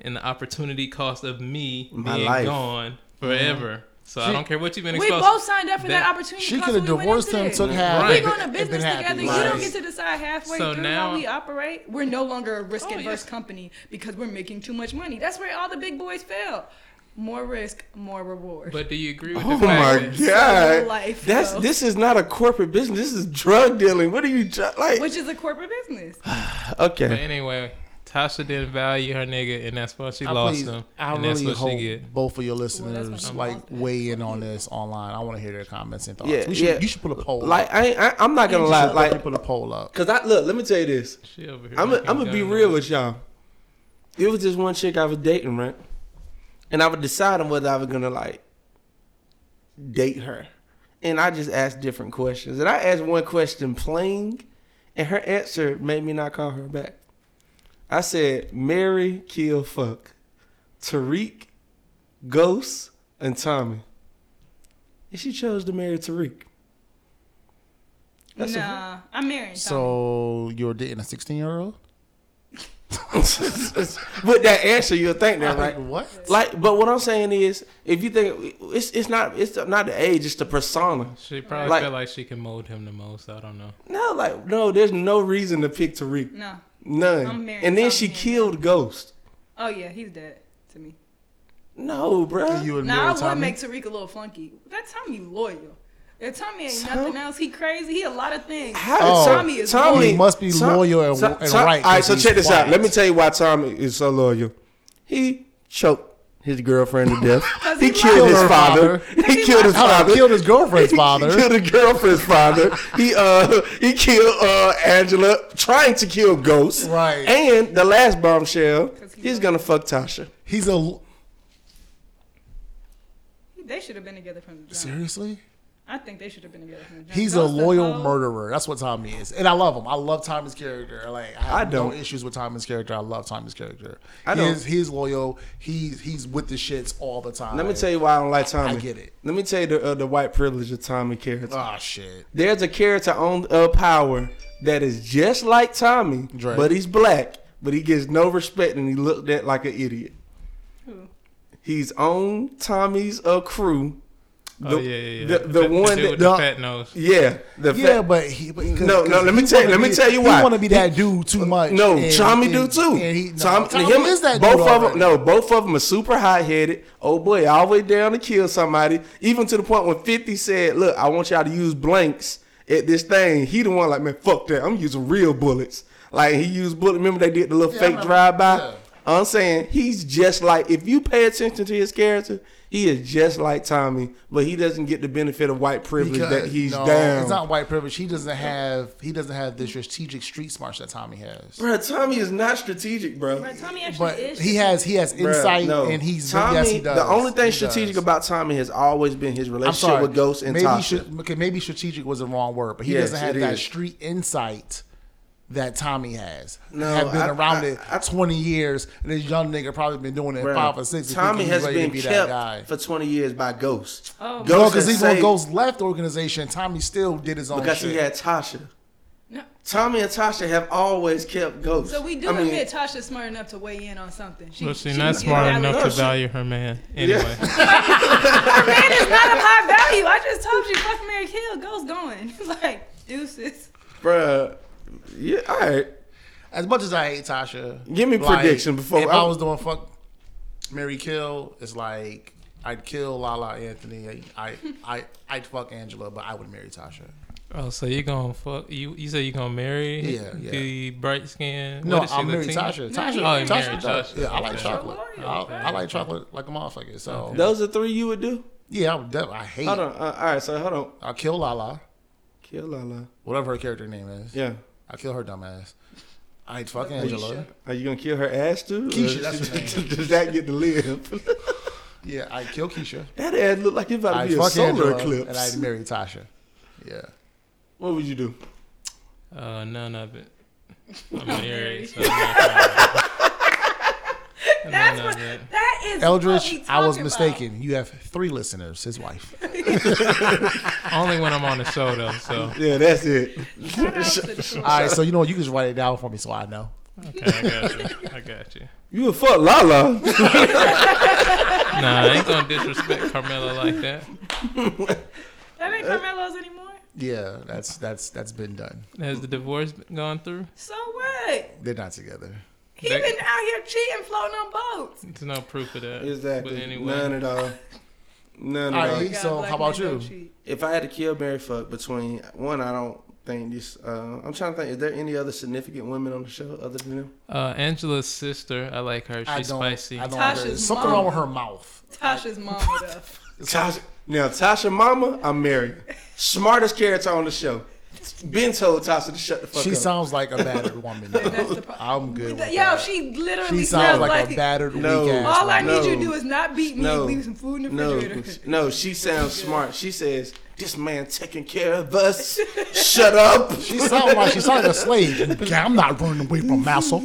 and the opportunity cost of me My being life. gone forever mm-hmm. So I don't care what you've been expecting. We both signed up for that, That- opportunity. She could have we went divorced into him, it. took mm-hmm. half. Right. We're going to business been happy. together. You don't get to decide halfway So through now- how we operate. We're no longer a risk Oh, adverse yes. company because we're making too much money. That's where all the big boys fail. More risk, more reward. But do you agree with Oh the my fact that So god, life, that's though. this is not a corporate business. This is drug dealing. What are you like? which is a corporate business. But Okay, anyway, Tasha didn't value her nigga, and that's why she I, lost please- him. I and that's really what hope she get. both of your listeners that's like weigh in on this online. I want to hear their comments and thoughts. Yeah, we should, yeah. You should put a poll. like I, ain't- I I'm not gonna You lie, like definitely put a poll up. Cause I look, let me tell you this. She over here I'm looking gonna be real with y'all. It was just one chick I was dating, right? And I was deciding whether I was gonna like date her. And I just asked different questions. And I asked one question plain, and her answer made me not call her back. I said, Mary, kill, fuck. Tariq, Ghost, and Tommy. And she chose to marry Tariq. That's nah, I'm married. So you're dating a 16 year old? With that answer, you'll think that, right? Like what? Like, but what I'm saying is, if you think it's it's not it's not the age, it's the persona. She probably Like- feel like she can mold him the most. I don't know. No, like no, there's no reason to pick Tariq. no. None. I'm and then she killed Ghost. Oh yeah, he's dead to me. No, bruh. You would Nah, I marry would Tommy? make Tariq a little funky. That Tommy loyal. If Tommy ain't Tom- nothing else, he crazy. He a lot of things. How Oh. Tommy is Tommy He must be Tom- loyal and, Tom- and right. All right, 'cause so he's check this out. Let me tell you why Tommy is so loyal. He choked his girlfriend to death. he he killed lied. his Her father. He killed his Hold on, father. killed his girlfriend's father. He father. killed his girlfriend's father. He uh he killed uh Angela trying to kill Ghost. Right. And the last bombshell, he he's gonna fuck Tasha. He's a They should have been together from the jump. seriously. I think they should have been together from the jump. He's a loyal hoe. murderer. That's what Tommy is, and I love him. I love Tommy's character. Like I have I don't. issues with Tommy's character. I love Tommy's character. I he don't. is, he's loyal. He's he's with the shits all the time. Let me tell you why I don't like Tommy. I get it. Let me tell you the uh, the white privilege of Tommy character. Oh shit. There's a character on uh, Power that is just like Tommy, Drake. but he's black, but he gets no respect and he looked at like an idiot. Who? He's on Tommy's uh, crew. Oh yeah, yeah, yeah. The, the fat- one that the, the fat nose. yeah the Yeah, fat, but he. But, cause, No, no, 'cause let me tell you- let me tell you why. He want to be that dude too much. No, and- Tommy do too. and he, no, Tommy, Tommy him, is that both dude of them. No, both of them are super hot headed. Oh boy, all the way down to kill somebody. Even to the point when Fifty said, "Look, I want y'all to use blanks at this thing." He the one like, man, fuck that. I'm using real bullets. Like he used bullet. Remember they did the little Yeah, fake drive by. Yeah. I'm saying he's just like if you pay attention to his character, he is just like Tommy, but he doesn't get the benefit of white privilege Because- that he's no, down. It's not white privilege. He doesn't have. He doesn't have the strategic street smarts that Tommy has. Bro, Tommy is not strategic, bro. Right, Tommy actually But is. he has. He has Bruh, insight, no. and he's. Tommy. yes, he does. The only thing He strategic does. about Tommy has always been his relationship with Ghost and maybe Tasha. should, okay, maybe strategic was the wrong word, but he Yes, doesn't have it that is. street insight that Tommy has. No, have been I- around I- it I- 20 years, and this young nigga probably been doing it Bruh, five or six. Tommy thinking has he's ready to been be that guy. kept for 20 years by Ghost. Oh. Ghost No, because has even when Ghost left the organization, Tommy still did his own because shit. he had Tasha. No. Tommy and Tasha have always kept Ghost. So we do I mean, admit Tasha's smart enough to weigh in on something. She, Well, she's not can smart get enough to value her man. Anyway, Her man is not of high value. I just told you, fuck Mary Kill, Ghost going. like deuces. bruh. Yeah, all right. As much as I hate Tasha, Give me prediction before- If I- I was doing fuck Mary Kill, it's like I'd kill Lala Anthony. I I I'd fuck Angela, but I would marry Tasha. oh, so you gonna fuck you? You say you gonna marry Yeah, yeah. the bright skin? No, what is I'm married Latina? Tasha. No, Tasha, he Oh, Tasha. Tasha. Yeah, I like chocolate. You're I. I like chocolate like a motherfucker. So Those are three you would do? yeah, I would. def- I hate. Hold on. Uh, all right, so hold on. I'll kill Lala, Kill Lala. whatever her character name is. Yeah. I'll kill her dumbass. I'd fuck Angela. Are you going to kill her ass too? Keisha, that's her name. Does that get to live? Yeah, I'd kill Keisha. that ass look like it's about to I'd be a fuck solar Angela, eclipse. and I'd marry Tasha. Yeah. What would you do? Uh, none of it. I'm married. so I'm not gonna- That's what. of. That is. Eldridge, we I was talking mistaken. You have three listeners. His wife. Only when I'm on the show though. So Yeah, that's it. About. Shout out to the All right, so you know what? You can just write it down for me so I know. okay, I got you. I got you. You would fuck Lala. Nah, I ain't gonna disrespect Carmelo like that. That ain't Carmelo's anymore. Yeah, that's that's that's been done. Has the divorce gone through? So what? They're not together. He That- been out here cheating, floating on boats. There's no proof of that. Exactly. But anyway, None at all. None All at right, all. So how about you? If I had to kill Mary fuck between one, I don't think this. Uh, I'm trying to think. Is there any other significant women on the show other than them? uh, Angela's sister, I like her. I She's don't. spicy. I don't. Tasha's There's something mom. wrong with her mouth. Tasha's mom though. Tasha, now Tasha Mama, I'm married. Smartest character on the show. Ben told Tasha to shut the fuck She up. She sounds like a battered woman. That's the I'm good. With Yo, that. she literally She smells sounds like, like, a battered No. weak ass. All I woman. need you to do is not beat me No. and leave some food in the no, refrigerator. no, she sounds smart. She says, "This man taking care of us. Shut up." She sounds like she sounds like a slave. Okay, I'm not running away from Master.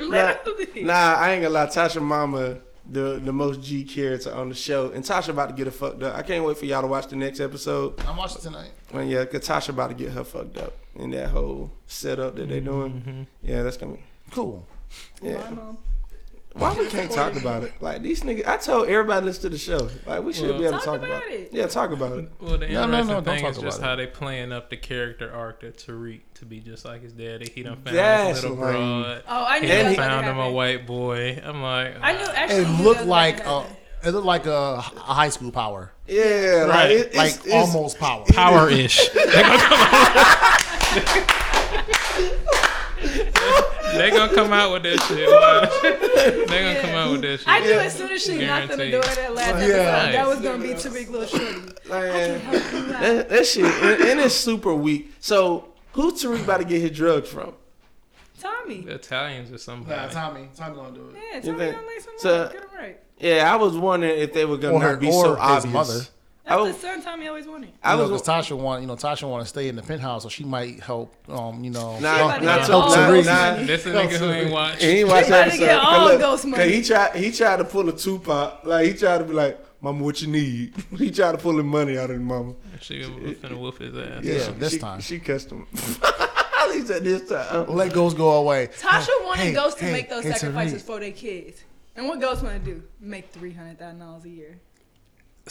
Nah, nah, I ain't gonna lie. Tasha Mama, the the most G character on the show, and Tasha about to get her fucked up. I can't wait for y'all to watch the next episode. I'm watching tonight. Well, yeah, cause Tasha about to get her fucked up in that whole setup that they're doing. Mm-hmm. Yeah, that's gonna be. Cool. Yeah. My mom. Why we can't talk about it? Like these niggas, I told everybody listen to the show. Like we should Well- be able to Talk talk about about it. Yeah, talk about it. Well, the No, no, interesting no, don't thing talk is just about how they playing up the character arc to Tariq to be just like his daddy. He done found That's his little lame. broad. Oh, I knew He that done was found him a white boy. I'm like, I knew uh, actually. It looked like about a. It looked like a, a high school power, Yeah, Right. it, it's, like it's, almost power. power ish. they gonna come out with that shit. Watch. they gonna come out with that shit. I knew as soon as she knocked on the Guaranteed. door that last episode, Nice. that was gonna be Tariq Little Shorty. Man, that, that shit, and, and it's super weak. So who Tariq about to get his drugs from? Tommy. The Italians or somebody. Nah. Tommy. Tommy gonna do it. Yeah, Tommy gonna make some so- Get him right. Yeah, I was wondering if they were gonna Or not be or so his obvious. mother. I That's was, the son Tommy always wanted. I You know, was, 'cause Tasha want, you know, Tasha want to stay in the penthouse, so she might help, um, you know, Nah, about to nah, get so- all nah, those nah. money. This a nigga who ain't watched. And he watched She that to episode. get all Cause look, ghost money. 'cause he tried, he tried to pull a Tupac. Like he tried to be like, "Mama, what you need?" he tried to pull him money out of his mama. She finna whoop his ass. Yeah, she, this she, time. she cussed him. he said this time. let ghosts go away. Tasha wanted hey, Ghost to hey, make those sacrifices for their kids. And what Ghost want to do? Make three hundred thousand dollars a year.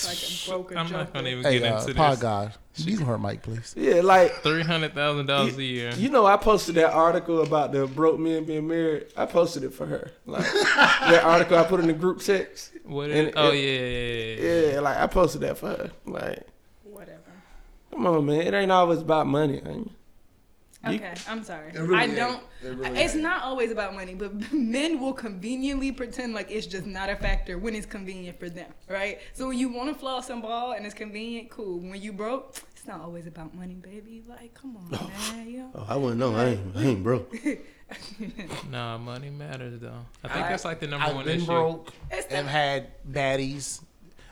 Like a broke I'm joker. not gonna even Hey, get uh, into pod this. God, you her Mike, please. Yeah, like Three hundred thousand dollars a year. You know, I posted that article about the broke men being married. I posted it for her. Like that article I put in the group text. What? and Is, oh it- yeah, yeah, yeah, yeah. Yeah, like I posted that for her. Like, Whatever. come on, man. It ain't always about money. ain't You- Okay, I'm sorry. really I don't. It really it's ain't. not always about money, but men will conveniently pretend like it's just not a factor when it's convenient for them, right? So when you want to floss and ball and it's convenient, cool. When you broke, it's not always about money, baby. Like, come on, oh. man. You know? Oh, I wouldn't know. I ain't, I ain't broke. Nah, money matters though. I think I- that's like the number I've one been issue. broke It's the- and had baddies,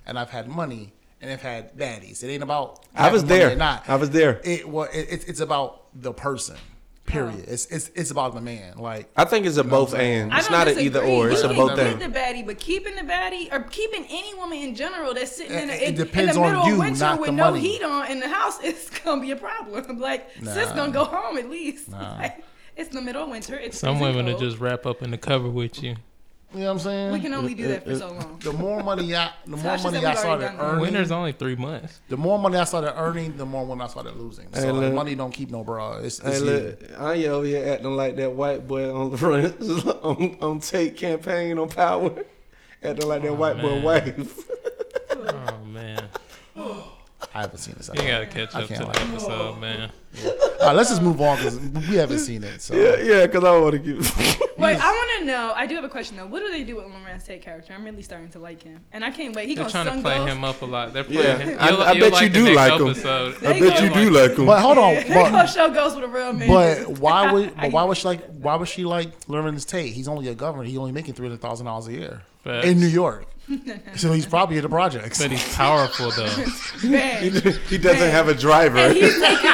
and I've had money and I've had baddies. It ain't about I was money there. or Not. I was there. It well, it, it's it's about the person. Period. Oh. It's it's it's about the man. Like I think it's a both what I'm saying? and. It's don't an either or. It's a can both keep and. the baddie, but keeping the baddie or keeping any woman in general that's sitting in, It- a, it in, depends in the on middle you, of winter not with the no money. heat on in the house, it's gonna be a problem. Like sis gonna go home at least. Nah. Like, it's the middle of winter. It's Some freezing women will cold. just wrap up in the cover with you. You know what I'm saying. We can only do that for so long. the more money I the more Tasha money said I we've already started done that. earning, Winter's only three months. the more money I started earning, the more money I started losing. So Hey, like, look. money don't keep no bra. It's, Hey, it's you. look, Anya over here acting like that white boy on the front on, on Tate campaign on Power, acting like that oh, white boy man. wife. Oh man, I haven't seen this. you gotta catch I up to can't the lie. episode, man. All right, let's just move on because we haven't seen it. So yeah, yeah, because I want to give. Wait, I want to know. I do have a question though. What do they do with Larenz Tate character? I'm really starting to like him, and I can't wait. He They're gonna trying to sun play Ghost. him up a lot. They're playing Yeah, him. I- You'll- I you'll bet you do next like him. I bet you do like him. But hold on, They gonna but, show Ghost with a real man. but why would but why would she like why would she like Larenz Tate? He's only a governor. He's only making three hundred thousand dollars a year Facts. in New York. so he's probably at the projects. But he's powerful though. man. he doesn't have a driver. And he's taking,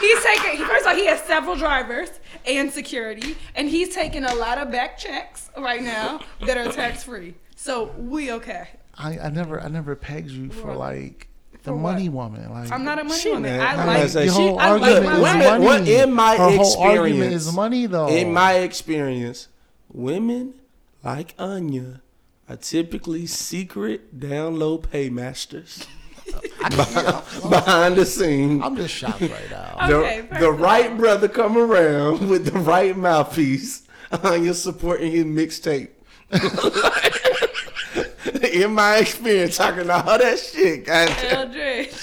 he's taking. First of all, he has several drivers and security, and he's taking a lot of back checks right now that are tax free. So we okay. I, I never I never pegged you for like the For what? money woman. Like I'm not a money She woman. mad. I I'm like. not saying Your she- whole I like argument my women- money. what- in my Her whole argument experience- is money, though. In my experience, women like Anya are typically secret down low paymasters behind, behind the scene. I'm just shocked right now. The, Okay, first the right brother come around with the right mouthpiece on your supporting his mixtape. In my experience, talking all that shit, guys. Eldridge,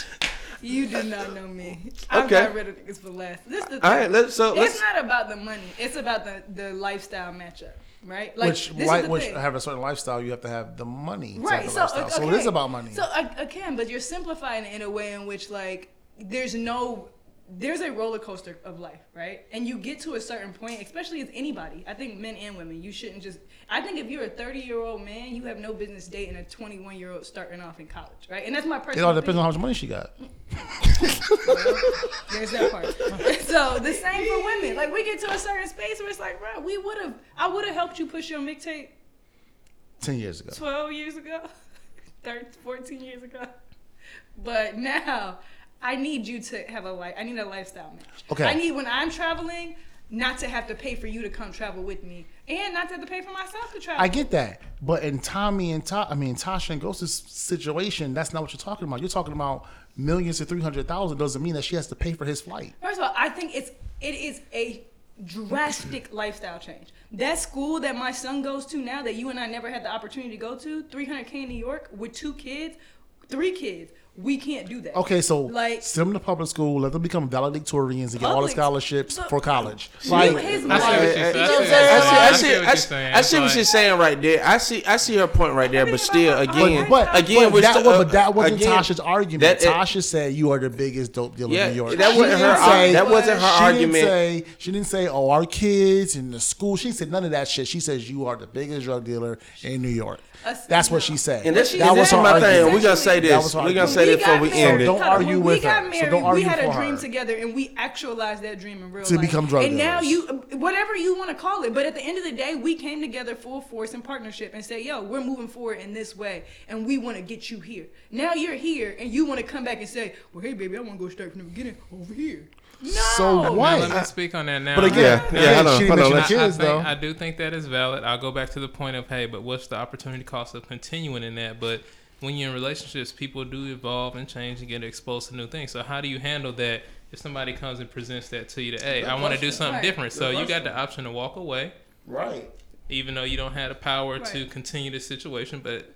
you do not know me. I've Okay. got rid of niggas for less. This the All right, let's so let's it's not about the money. It's about the, the lifestyle matchup, right? Like which this right, is the which thing. have a certain lifestyle, you have to have the money. Right. So okay. so it is about money. So I, I can, but you're simplifying it in a way in which like there's no there's a roller coaster of life, right? And you get to a certain point, especially as anybody. I think men and women, you shouldn't just. I think if you're a 30 year old man, you have no business dating a 21 year old starting off in college, right? And that's my personal. it all depends on how much money she got. There's that part. so the same for women. Like we get to a certain space where it's like, bro, we would have, I would have helped you push your mixtape Ten years ago. 12 years ago, 13, 14 years ago. But now I need you to have a life. I need a lifestyle match. Okay. I need when I'm traveling not to have to pay for you to come travel with me, and not to have to pay for myself to travel. I get that, but in Tommy and Ta- I mean Tasha and Ghost's situation, that's not what you're talking about. You're talking about millions to three hundred thousand. Doesn't mean that she has to pay for his flight. First of all, I think it's it is a drastic lifestyle change. That school that my son goes to now, that you and I never had the opportunity to go to, 300k in New York with two kids, three kids. We can't do that. Okay, so Like- send them to public school, let them become valedictorians and get all the Public- scholarships so- for college. You, Like, his I see what money. you're saying. I I see, see I what see, you're I see, see what you're saying. I see what It's you're saying right there. I see, I see her point right there. But still, again, but, but, again, but we're that, still, was, uh, but that wasn't again, Tasha's argument. that- Tasha said you are the biggest dope dealer Yeah, in New York. that She wasn't didn't her. say- that wasn't her she argument. Didn't say, she didn't say, "Oh, our kids in the school." She said none of that shit. She says you are the biggest drug dealer in New York. Us- That's what she said. and this, She that said was that. my thing. We're gonna say this. We're gonna say this before we married. end it. don't argue When with we got her. So married, don't argue we had a dream her. together, and we actualized that dream in real To life. become drug And now you, whatever you want to call it, but at the end of the day, we came together full force and partnership and say, "Yo, we're moving forward in this way, and we want to get you here." Now you're here, and you want to come back and say, "Well, hey, baby, I want to go straight from the beginning over here." No. So Now, what? let me speak on that now. But again, Yeah, again, yeah, hold on, she hold didn't on, mention let's- the I, kids think, though. I do think that is valid. I'll go back to the point of hey, but what's the opportunity cost of continuing in that? But when you're in relationships, people do evolve and change and get exposed to new things. So how do you handle that if somebody comes and presents that to you? That hey, I want to do something Right. different. So you got the option to walk away, Right. even though you don't have the power to continue the situation. But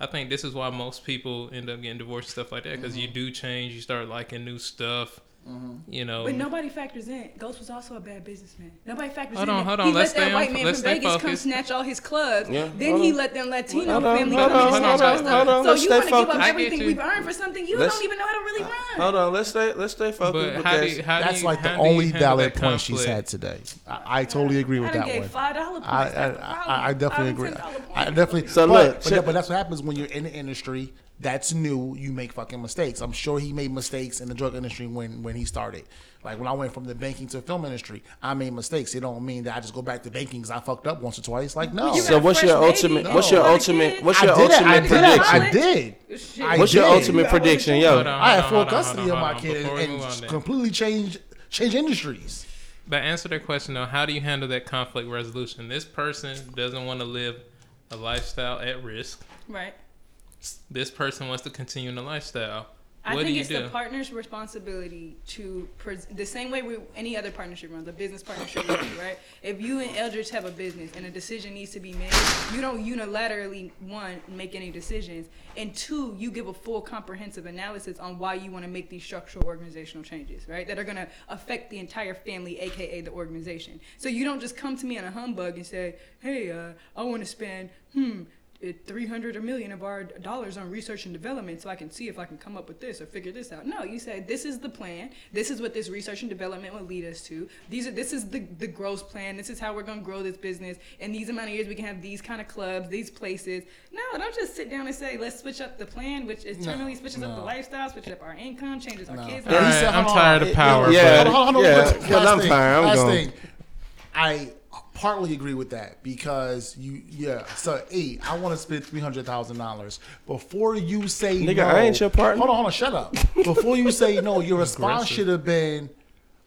I think this is why most people end up getting divorced and stuff like that because you mm-hmm. do change. You start liking new stuff. Mm-hmm. You know, But nobody factors in. Ghost was also a bad businessman. Nobody factors Hold in. on, hold he on. let Let's that white on- man from stay Vegas come snatch all his clubs. Yeah, Then hold he on. let them Latino Hold family hold come on, and snatch on, our hold stuff. on, So let's you want to give up focused. I get everything we've earned for something you Let's- don't even know how to really run. Hold on. Let's stay. Let's stay focused. but how do because you, how do That's you, like the how do you only valid point she's had today. I, I totally agree with that one. five dollar. I, I, problem. I, I definitely agree. and $10 points. I definitely. So but, look, but, check- that- but that's what happens when you're in the industry. That's new. You make fucking mistakes. I'm sure he made mistakes in the drug industry when when he started. Like when I went from the banking to the film industry, I made mistakes. It don't mean that I just go back to banking because I fucked up once or twice. Like no. You So what's your ultimate? No. What's your You got a ultimate? What's your did it. I ultimate did. it. I did. Shit. I What's your did. ultimate prediction, yo? Hold on, I had full on, on, custody of my kid before and move on just there. completely change change industries. But answer that question though, how do you handle that conflict resolution? This person doesn't want to live a lifestyle at risk. Right. This person wants to continue in the lifestyle. I what think do you it's do? the partner's responsibility to pres- the same way we any other partnership runs, a business partnership runs, right? If you and Eldridge have a business and a decision needs to be made, you don't unilaterally one make any decisions, and two, you give a full comprehensive analysis on why you want to make these structural organizational changes, right? That are going to affect the entire family, aka the organization. So you don't just come to me on a humbug and say, "Hey, uh, I want to spend hmm." It 300 or million of our dollars on research and development so I can see if I can come up with this or figure this out. No, you said this is the plan. This is what this research and development will lead us to. These are this is the the growth plan. This is how we're going to grow this business. In these amount of years we can have these kind of clubs, these places. No, don't just sit down and say let's switch up the plan, which internally switches up the no. lifestyle, switches up our income, changes our No. kids. Yeah, he Alright, said- I'm tired of power. Yeah. but- Hold on, hold on, Yeah, last- 'cause last I'm tired. I'm last going. thing. I partly agree with that because you, yeah. So, hey, I want to spend three hundred thousand dollars before you say Nigga, no. I ain't your partner. Hold on, hold on, shut up. Before you say no, your response should have been,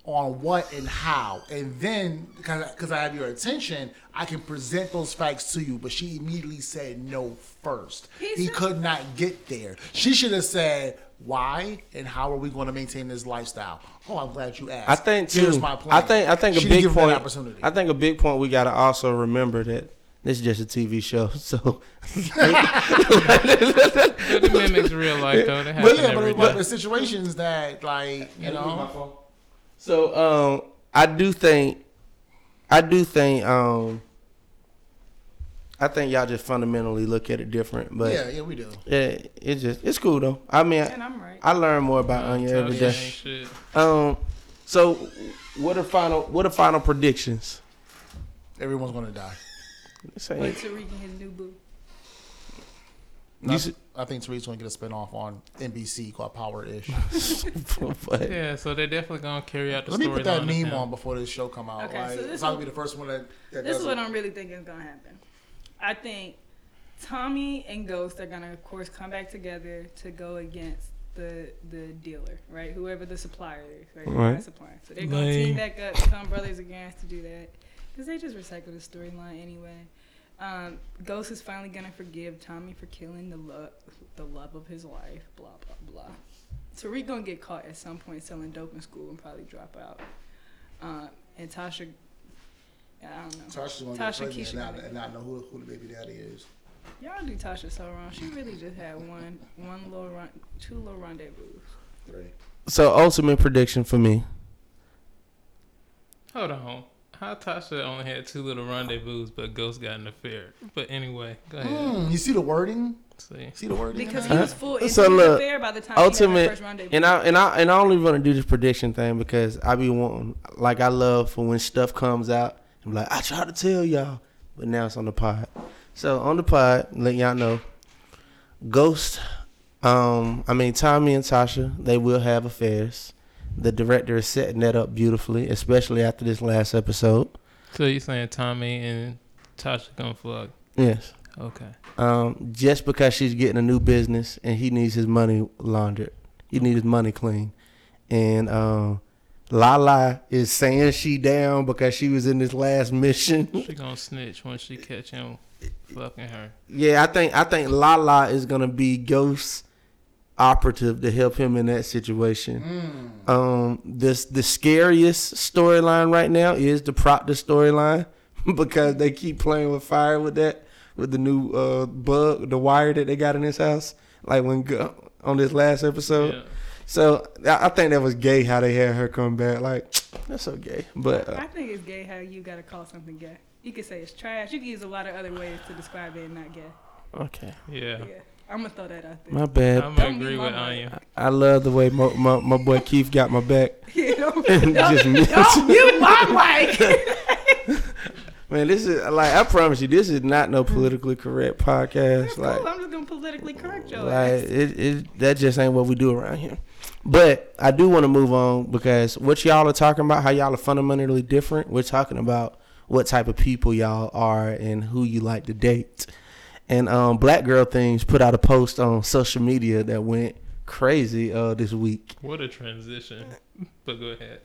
on what and how, and then because I have your attention, I can present those facts to you. But she immediately said no first. He He could not get there. She should have said why and how are we going to maintain this lifestyle. Oh, I'm glad you asked. I think too. Here's my plan. I think I think She a didn't big give him that point. opportunity. I think a big point we got to also remember that this is just a TV show. So it mimics real life though. They but yeah, every but, but the situations that like you know. So um, I do think, I do think um, I think y'all just fundamentally look at it different. But Yeah, yeah, we do. yeah, it's just it's cool though. I mean, And I, I'm right. I learn more about Anya every Tasha day. ain't shit. Um, so what are final what are final predictions? Everyone's gonna die. Say, But Tariq and his new boo. you s- I think Tariq's gonna get a spinoff on NBC called Power Ish. Yeah, so they're definitely gonna carry out the Let me put that meme on before this show come out. Okay, like, so this it's not will- gonna be the first one that. that This does is what it. I'm really thinking is gonna happen. I think Tommy and Ghost are gonna, of course, come back together to go against the the dealer, right? Whoever the supplier is, right? The Right. supplying. So they're gonna Lame. team back up, become brothers again to do that, because they just recycle the storyline anyway. Um, Ghost is finally gonna forgive Tommy for killing the love the love of his life. Blah blah blah. Tariq gonna get caught at some point selling dope in school and probably drop out. Um, and Tasha, I don't know. Tasha's gonna Tasha, get pregnant Keisha and not, gonna and not know who, who the baby daddy is. Y'all do Tasha so wrong. She really just had one, one little run, two little rendezvous. Three. so ultimate prediction for me. Hold on. How Tasha only had two little rendezvous, but Ghost got an affair. But anyway, go ahead. Hmm, you see the wording? See, See the wording? Because in he was full So into the look, affair by the time he had ultimate- the first rendezvous. And I and I and I only want to do this prediction thing because I be wanting like I love for when stuff comes out. I'm like I tried to tell y'all, but now it's on the pod. So on the pod, let y'all know. Ghost, um, I mean Tommy and Tasha, they will have affairs. The director is setting that up beautifully, especially after this last episode. so you're saying Tommy and Tasha gonna fuck? Yes. Okay. Um, just because she's getting a new business and he needs his money laundered, he needs his money clean, and um, Lala is saying she down because she was in this last mission. She gonna snitch when she catch him fucking her. yeah, I think I think Lala is gonna be Ghost operative to help him in that situation. Um, this the scariest storyline right now is the Proctor storyline because they keep playing with fire with that with the new uh bug, the wire that they got in his house. Like when on this last episode. Yeah. So I I think that was gay how they had her come back. Like that's so gay, but uh, I think it's gay how you gotta call something gay. You could say it's trash. You can use a lot of other ways to describe it and not gay. okay, Yeah. Yeah, I'm gonna throw that out there. my bad. I'm gonna agree with. Anya. I love the way my, my, my boy Keith got my back. Yeah, don't, And don't, just missed. don't mute my mic. Man, this is like I promise you, this is not no politically correct podcast. That's Like, cool. I'm just gonna politically correct you. like ass. it, it, that just ain't what we do around here. But I do want to move on because what y'all are talking about, how y'all are fundamentally different. We're talking about what type of people y'all are and who you like to date. And um, Black Girl Things put out a post on social media that went crazy uh, this week. What a transition. But go ahead.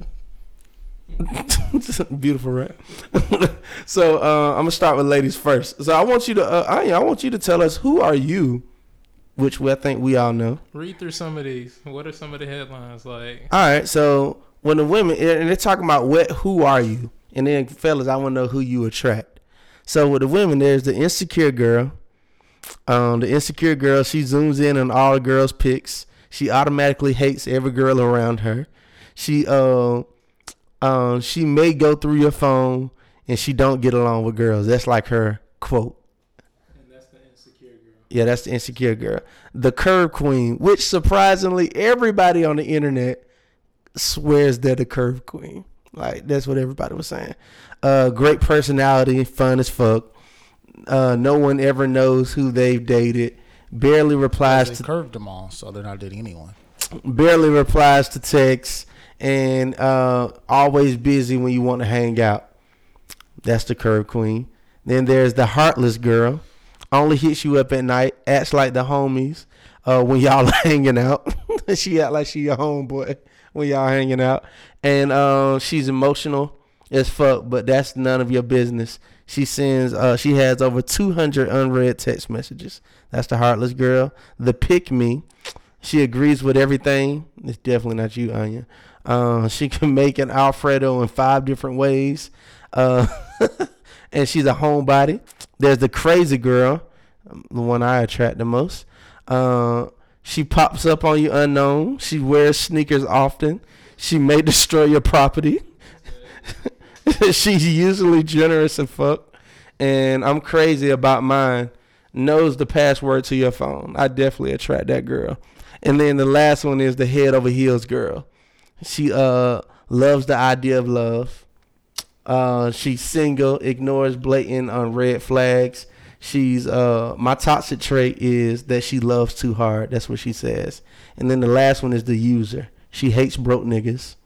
Beautiful, right? so uh, I'm gonna start with ladies first. So I want you to, uh, Anya, I want you to tell us who are you, which we, I think we all know. Read through some of these. What are some of the headlines like? All right, so when the women and they're talking about what, who are you, and then fellas, I want to know who you attract. So with the women, there's the insecure girl. Um, the insecure girl, she zooms in on all the girls' pics. She automatically hates every girl around her. She uh, um, she may go through your phone and she don't get along with girls. That's like her quote. And that's the insecure girl. Yeah, that's the insecure girl. The curve queen, which surprisingly everybody on the internet swears they're the curve queen. Like that's what everybody was saying. Uh, great personality, fun as fuck. Uh, no one ever knows who they've dated. Barely replies They to curved them all, so they're not dating anyone. barely replies to texts and uh, always busy when you want to hang out. That's the curve queen. Then there's the heartless girl. Only hits you up at night. Acts like the homies uh, when y'all hanging out. she act like she your homeboy when y'all hanging out, and uh, she's emotional as fuck. But that's none of your business. She sends. Uh, she has over 200 unread text messages. That's the heartless girl. The pick me. She agrees with everything. It's definitely not you, Anya. Uh, she can make an Alfredo in five different ways. Uh, and she's a homebody. There's the crazy girl, the one I attract the most. Uh, she pops up on you unknown. She wears sneakers often. She may destroy your property. she's usually generous and fuck. And I'm crazy about mine. Knows the password to your phone. I definitely attract that girl. And then the last one is the head over heels girl. She uh loves the idea of love. Uh, she's single, ignores blatant on red flags. She's uh my toxic trait is that she loves too hard. That's what she says. And then the last one is the user. She hates broke niggas.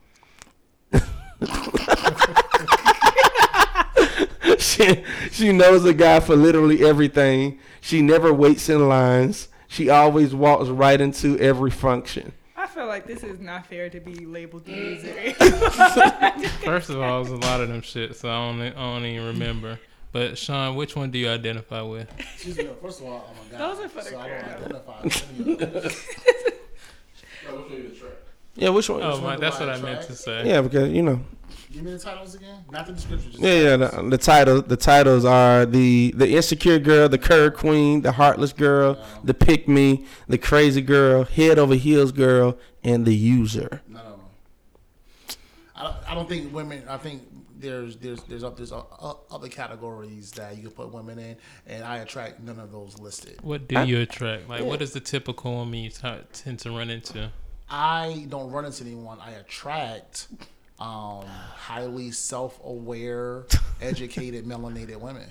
she she knows a guy for literally everything. She never waits in lines. She always walks right into every function. I feel like this is not fair to be labeled the user. First of all, it was a lot of them shit, so I don't, I don't even remember. But Sean, which one do you identify with? Excuse me. First of all, I'm a guy. Those are for the so I don't girl. identify as any of them. Yeah, which one? Oh one my, do that's I what I meant to say. Yeah, because you know. Give me the titles again. Not the description. Just Yeah, yeah. The, the title, the titles are the the insecure girl, the curve queen, the heartless girl, the pick me, the crazy girl, head over heels girl, and the user. None of them. I don't, I don't think women. I think there's there's there's up there's o- o- other categories that you can put women in, and I attract none of those listed. What do you attract? Like, what is the typical woman you t- tend to run into? I don't run into anyone. I attract um, highly self-aware, educated, melanated women.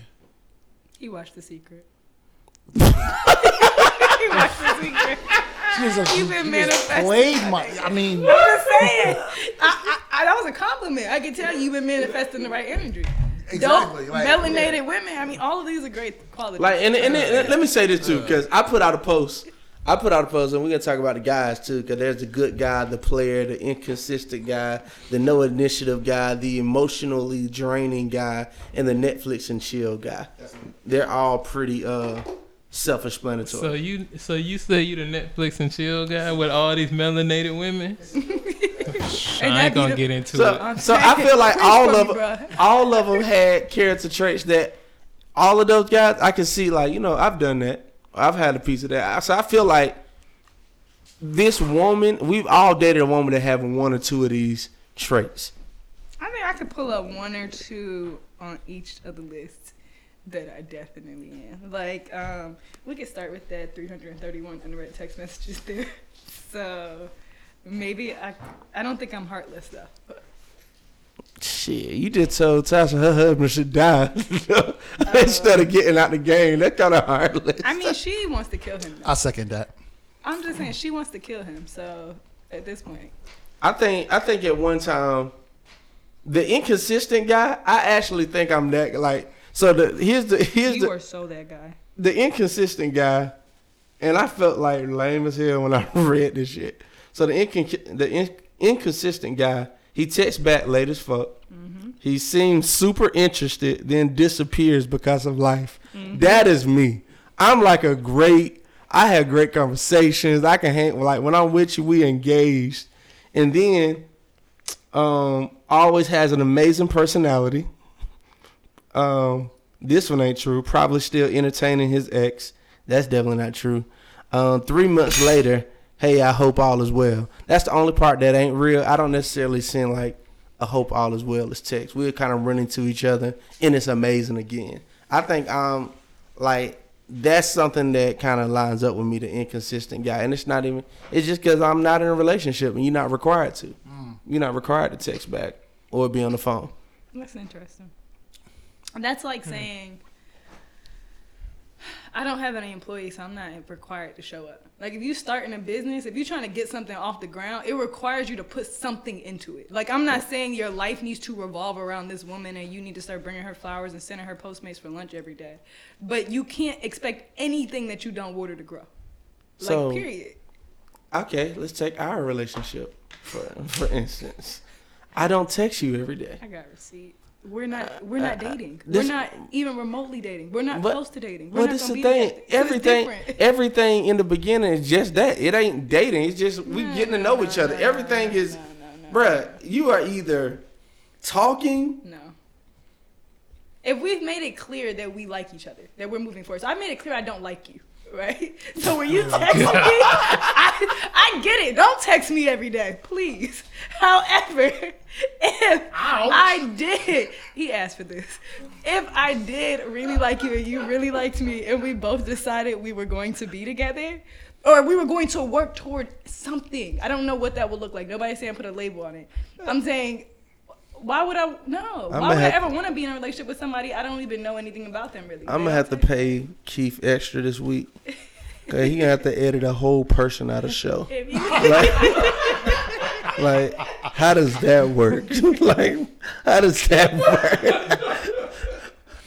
he watched The Secret. he watched The Secret. She just, You've been manifesting. played my. I mean, I'm just saying. I, I, I, that was a compliment. I can tell you've been manifesting the right energy. Exactly, Dope, like, melanated yeah. women. I mean, all of these are great qualities. Like, and, and, and let me say this too, because I put out a post. I put out a post, and we're gonna talk about the guys too, because there's the good guy, the player, the inconsistent guy, the no initiative guy, the emotionally draining guy, and the Netflix and chill guy. They're all pretty uh self-explanatory. So you, so you say you the Netflix and chill guy with all these melanated women? I that ain't gonna the- get into So, it. so I feel like all for me, of bruh. all of them had character traits that all of those guys I can see. Like you know, I've done that. I've had a piece of that. So I feel like this woman. We've all dated a woman that have one or two of these traits. I think I could pull up one or two on each of the lists that I definitely am. Like, um, we could start with that 331 unread text messages there. So maybe I, I don't think I'm heartless though. But Shit, you just told Tasha her husband should die instead uh, of getting out the game. That kind of heartless. I mean, she wants to kill him. I second that. I'm just saying she wants to kill him. So at this point, I think I think at one time the inconsistent guy. I actually think I'm that like. So the here's the here's you the are so that guy. the inconsistent guy, and I felt like lame as hell when I read this shit. So the incon- the in- inconsistent guy, he texts back late as fuck. He seems super interested, then disappears because of life. That is me. I'm like a great. I have great conversations. I can hang like when I'm with you, we engaged, and then um always has an amazing personality. Um, this one ain't true. Probably still entertaining his ex. That's definitely not true. Um, three months later, hey, I hope all is well. That's the only part that ain't real. I don't necessarily send like a hope all is well as text. We're kind of running to each other, and it's amazing again. I think um like that's something that kind of lines up with me, the inconsistent guy, and it's not even. It's just because I'm not in a relationship, and you're not required to. You're not required to text back or be on the phone. That's interesting. That's like saying, I don't have any employees, so I'm not required to show up. Like if you start in a business, if you're trying to get something off the ground, it requires you to put something into it. Like I'm not saying your life needs to revolve around this woman and you need to start bringing her flowers and sending her Postmates for lunch every day. But you can't expect anything that you don't water to grow. Like So- period. okay, let's take our relationship for for instance. I don't text you every day. I got receipt. We're not. We're not uh, uh, dating. this- we're not even remotely dating. We're not But- close to dating. We're it's gonna the thing. Everything, everything in the beginning is just that. It ain't dating. It's just we No, getting to no, know each other. no, Everything no, is, no, no, no. bruh. You are either talking. No. If we've made it clear that we like each other, that we're moving forward. So I made it clear I don't like you, right? So when you oh, text me, I, I get it. Don't text me every day, please. However, if I did, he asked for this. If I did really like you and you really liked me, and we both decided we were going to be together, or we were going to work toward something. I don't know what that would look like. Nobody's saying put a label on it. I'm saying why would I? No. I'ma Why would I ever want to be in a relationship with somebody I don't even know anything about them really? I'm gonna have to pay Keith extra this week. Cause he gonna have to edit a whole person out of show. text- If you, Like, like, how does that work? like, how does that work?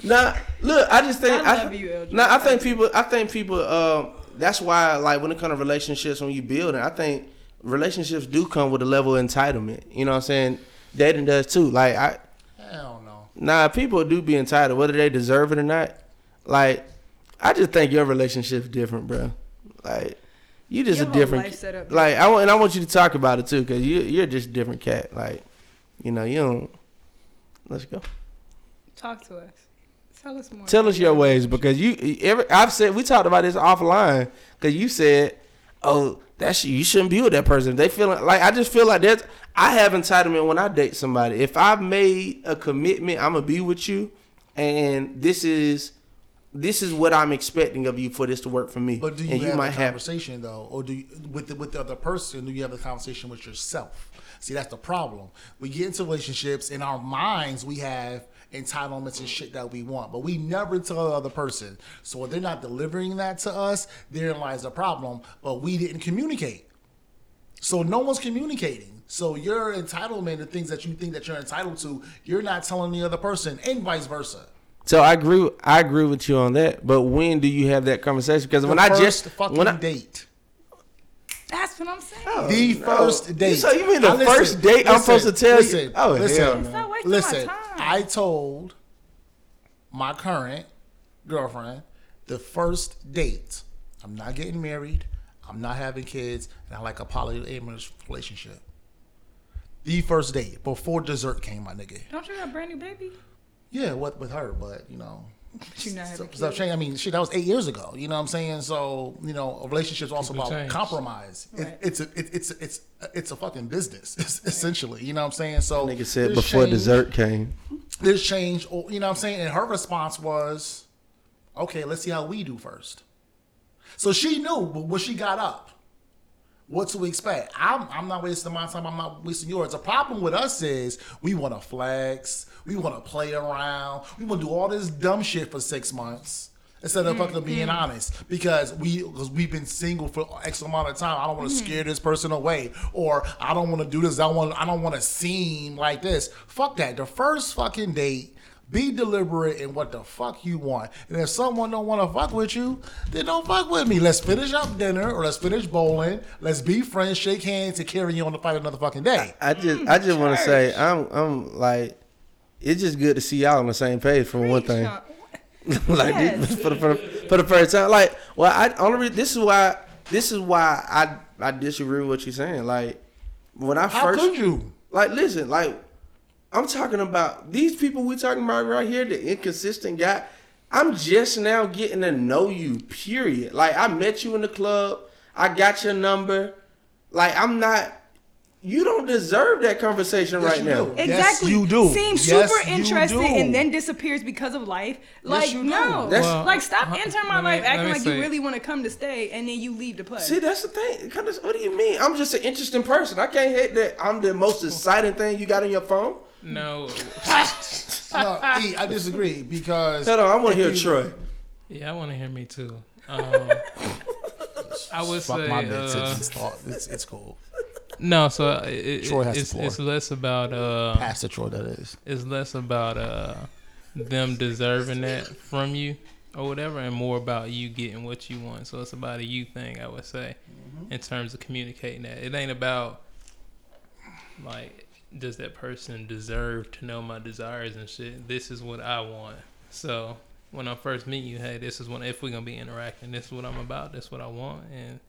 nah, look, I just think I love you. Nah, I think people. I think people. Um, that's why, like, when it comes to relationships, when you build it, I think relationships do come with a level of entitlement. You know what I'm saying? Dating does too. Like, I Hell no. Nah, people do be entitled, whether they deserve it or not. Like, I just think your relationship's different, bro. Like, you just Your a whole different. life set up like, I want, and I want you to talk about it too, cause you, you're just a different cat. Like, you know, you don't. Let's go. talk to us. Tell us more. Tell us your ways, because you. Every, I've said we talked about this offline, cause you said, "Oh, that's you shouldn't be with that person." They feeling like I just feel like that's. I have entitlement when I date somebody. If I've made a commitment, I'm gonna be with you, and this is this is what I'm expecting of you for this to work for me. But do you and have might a have conversation though, or do you, with the, with the other person? Do you have a conversation with yourself? See, that's the problem. We get into relationships in our minds. We have entitlements and shit that we want, but we never tell the other person. So if they're not delivering that to us, therein lies the problem. But we didn't communicate. So no one's communicating. So your entitlement and things that you think that you're entitled to, you're not telling the other person, and vice versa. So I agree. I agree with you on that. But when do you have that conversation? Because when I just fucking when I, date. That's what I'm saying. Oh, the no. first date. So you mean the Now, first date I'm supposed to tell you? listen, Oh, listen, hell no. Stop listen. my time. I told my current girlfriend the first date. I'm not getting married. I'm not having kids, and I like a polyamorous relationship. The first date before dessert came, my nigga. Don't you have a brand new baby? Yeah, what with her, but you know. But you not having Stuff, stuff change. I mean, shit, that was eight years ago. You know what I'm saying? So, you know, a relationship's also People about change. compromise. It, Right. it's a, it, it's it's it's a fucking business, essentially. You know what I'm saying? So, nigga said before change- dessert came. there's change. Oh, you know what I'm saying? And her response was, "Okay, let's see how we do first. So she knew but when she got up what to expect. I'm, I'm not wasting my time. I'm not wasting yours. The problem with us is we want to flex. We want to play around. We want to do all this dumb shit for six months instead of fucking being mm-hmm. honest because we because we've been single for X amount of time. I don't want to mm-hmm. scare this person away or I don't want to do this. I want I don't want to seem like this. Fuck that. The first fucking date. Be deliberate in what the fuck you want. And if someone don't want to fuck with you, then don't fuck with me. Let's finish up dinner or let's finish bowling. Let's be friends, shake hands, and carry you on to fight another fucking day. I just I just want to say I'm I'm like it's just good to see y'all on the same page for one thing. Like Yes. this- for, the, for, the, for the first time. Like, well, I only this is why this is why I I disagree with what you're saying. Like when I How first could you? like listen like I'm talking about these people we talking about right here, the inconsistent guy. I'm just now getting to know you. Period. Like I met you in the club. I got your number. Like I'm not. You don't deserve that conversation Yes, right you now. do. Exactly. Yes, you do. Seems Yes, super interested do. and then disappears because of life. Like you do. no, That's- Well, like stop uh, entering my me- life acting like say- you really want to come to stay and then you leave the play. See, that's the thing. What do you mean? I'm just an interesting person. I can't hate that I'm the most exciting thing you got on your phone. No. No, E, I disagree because Hold on, I want to hear you- Troy. Yeah, I want to hear me too. Um, I would Fuck say my bits. uh, It's, it's, it's, it's cool. No. So uh, it, Troy has it's, the floor. it's less about uh, Pass the Troy, that is. it's less about uh, them deserving that from you, or whatever, and more about you getting what you want. So it's about a you thing, I would say, in terms of communicating that. It ain't about like does that person deserve to know my desires and shit. This is what I want. So when I first meet you, hey, this is when if we're gonna be interacting, this is what I'm about, this is what I want, and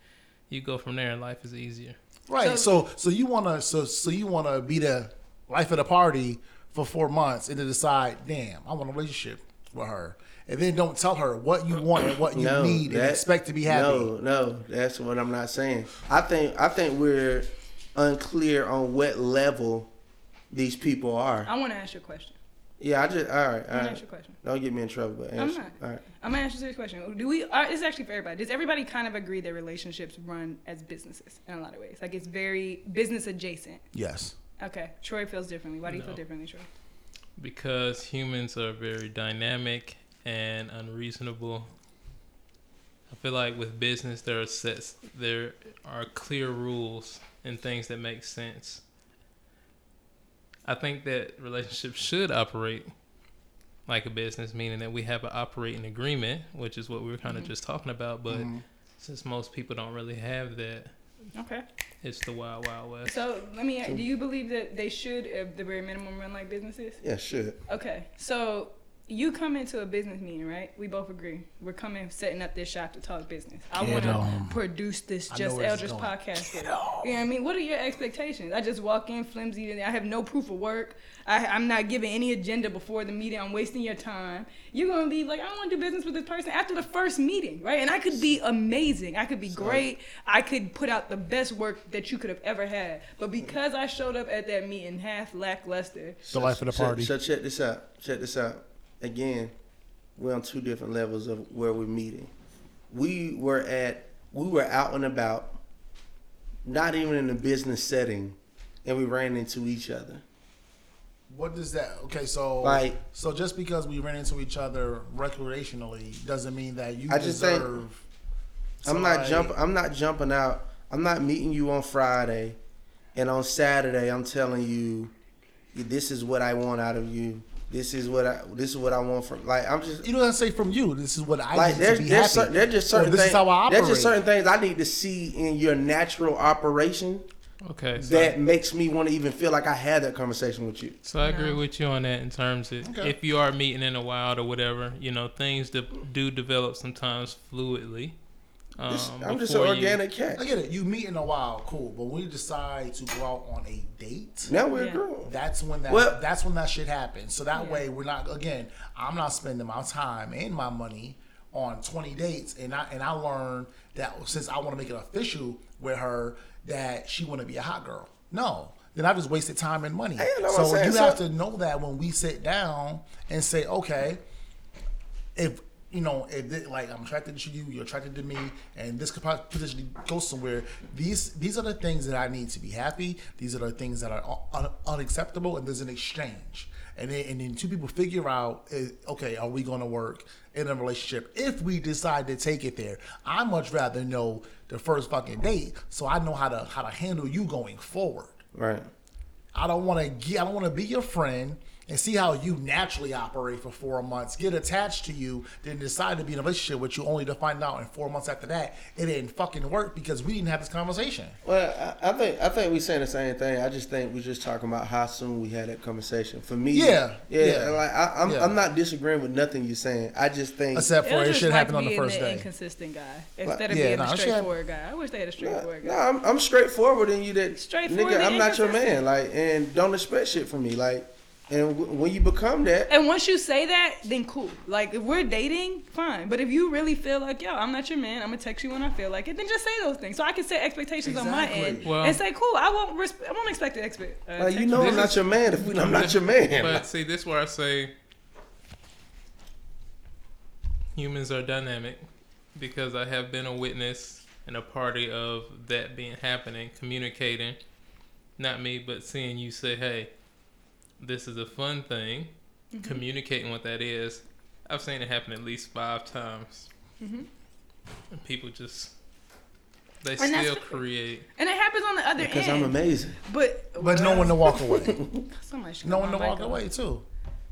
you go from there, and life is easier. Right. So so you wanna so so you wanna be the life of the party for four months and then decide, damn, I want a relationship with her. And then don't tell her what you want and what you No, need and expect to be happy. No, no, that's what I'm not saying. I think I think we're unclear on what level these people are. I want to ask you a question. Yeah, I just all right, all I'm gonna ask right. you a question. Don't get me in trouble, but I'm answer. not. All right. I'm gonna ask you this question. Do we? Uh, this is actually for everybody. Does everybody kind of agree that relationships run as businesses in a lot of ways? Like it's very business adjacent. Yes. Okay. Troy feels differently. Why do you feel differently, Troy? because humans are very dynamic and unreasonable. I feel like with business there are sets there are clear rules and things that make sense. I think that relationships should operate like a business, meaning that we have an operating agreement, which is what we were kind of just talking about. But Mhm. since most people don't really have that, Okay. it's the wild, wild west. So let me. Do you believe that they should, at the very minimum, run like businesses? Yeah, sure. Okay. So you come into a business meeting, right? We both agree. We're coming, setting up this shop to talk business. I want to produce this Just where this is Eldridge going. podcast. for you. You know what I mean? What are your expectations? I just walk in flimsy. I have no proof of work. I, I'm not giving any agenda before the meeting. I'm wasting your time. You're gonna be like, I don't want to do business with this person after the first meeting, right? And I could be amazing. I could be great. I could put out the best work that you could have ever had. But because I showed up at that meeting half lackluster, The life of the So- party. So, check this out. Check this out. Again, we're on two different levels of where we're meeting. We were at we were out and about, not even in a business setting, and we ran into each other. What does that? Okay, so Like- so just because we ran into each other recreationally doesn't mean that you I just think- deserve. I'm not jumping. I'm not jumping out. I'm not meeting you on Friday, and on Saturday I'm telling you, this is what I want out of you. This is what I. This is what I want from. Like I'm just. You don't say from you. This is what I like there's to be there's, happy. cer- there's just certain this things. is how I there's just certain things I need to see in your natural operation Okay, so that makes me want to even feel like I had that conversation with you. So I agree No. with you on that in terms of Okay. if you are meeting in the wild or whatever, you know, things de- do develop sometimes fluidly. Um, This- I'm just an before you- organic cat. I get it. You meet in a while, cool. But when you decide to go out on a date, Now we're Yeah. grown. that's when that Well- that's when that shit happens. So that Yeah. way we're not again. I'm not spending my time and my money on 20 dates, and I and I learned that since I want to make it official with her that she want to be a hot girl. No. Then I just wasted time and money. I know what I'm so you So- have to know that when we sit down and say, okay, if you know, if thi- like I'm attracted to you, you're attracted to me, and this could potentially go somewhere. These these are the things that I need to be happy. These are the things that are un- unacceptable, and there's an exchange. And then, and then two people figure out, eh, okay, are we going to work in a relationship? If we decide to take it there, I much rather know the first fucking date, so I know how to how to handle you going forward. Right. I don't want to get. I don't want to be your friend and see how you naturally operate for four months, get attached to you, then decide to be in a relationship with you, only to find out in four months after that it didn't fucking work because we didn't have this conversation. Well, I, I think I think we saying the same thing. I just think we're just talking about how soon we had that conversation. For me, Yeah, yeah. yeah. Like I, I'm, Yeah. I'm not disagreeing with nothing you're saying. I just think Except for it should like happen on the being first the day. inconsistent guy instead of Yeah, being nah, a she had- straightforward guy. I wish they had a No, straightforward no, guy. I'm, I'm straightforward in you that Straightforward nigga, I'm not your man. Like, and don't expect shit from me. Like, and w- when you become that, And once you say that, then cool. Like if we're dating, fine. But if you really feel like, yo, I'm not your man, I'm gonna text you when I feel like it, then just say those things. So I can set expectations on my end Well- and say, cool, I won't, resp- I won't expect to expect. Uh, like you know, I'm not is- your man. If we, I'm not your man. But see, this is where I say humans are dynamic because I have been a witness and a party of that being happening, communicating. Not me, but seeing you say, "Hey, this is a fun thing." Communicating what that is. I've seen it happen at least five times, Mhm. and people just they And still create. And it happens on the other because end. I'm amazing. But But no one to walk away. Somebody should no one to walk mic off. away too.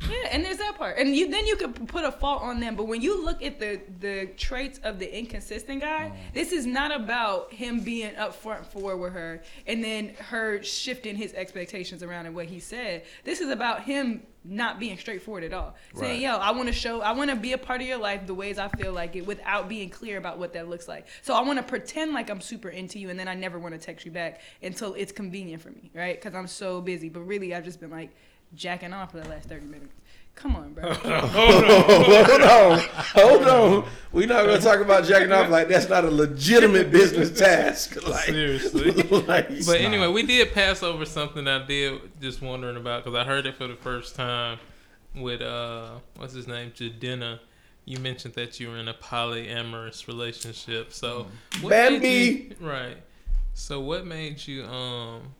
Yeah, and there's that part, and you then you could put a fault on them. But when you look at the the traits of the inconsistent guy, mm. this is not about him being upfront forward with her and then her shifting his expectations around and what he said. This is about him not being straightforward at all. Saying, "Yo, I want to show, I want to be a part of your life the ways I feel like it, without being clear about what that looks like. So I want to pretend like I'm super into you, and then I never want to text you back until it's convenient for me, right? Because I'm so busy. But really, I've just been like." Jacking off for the last 30 minutes. Come on, bro. hold on, hold on. Hold on. We're not gonna talk about jacking off like that's not a legitimate business task. Like, Seriously. like, But anyway, we did pass over something I did just wondering about because I heard it for the first time with uh, what's his name, Jadena. You mentioned that you were in a polyamorous relationship. So, what Bambi. you- right? So, what made you um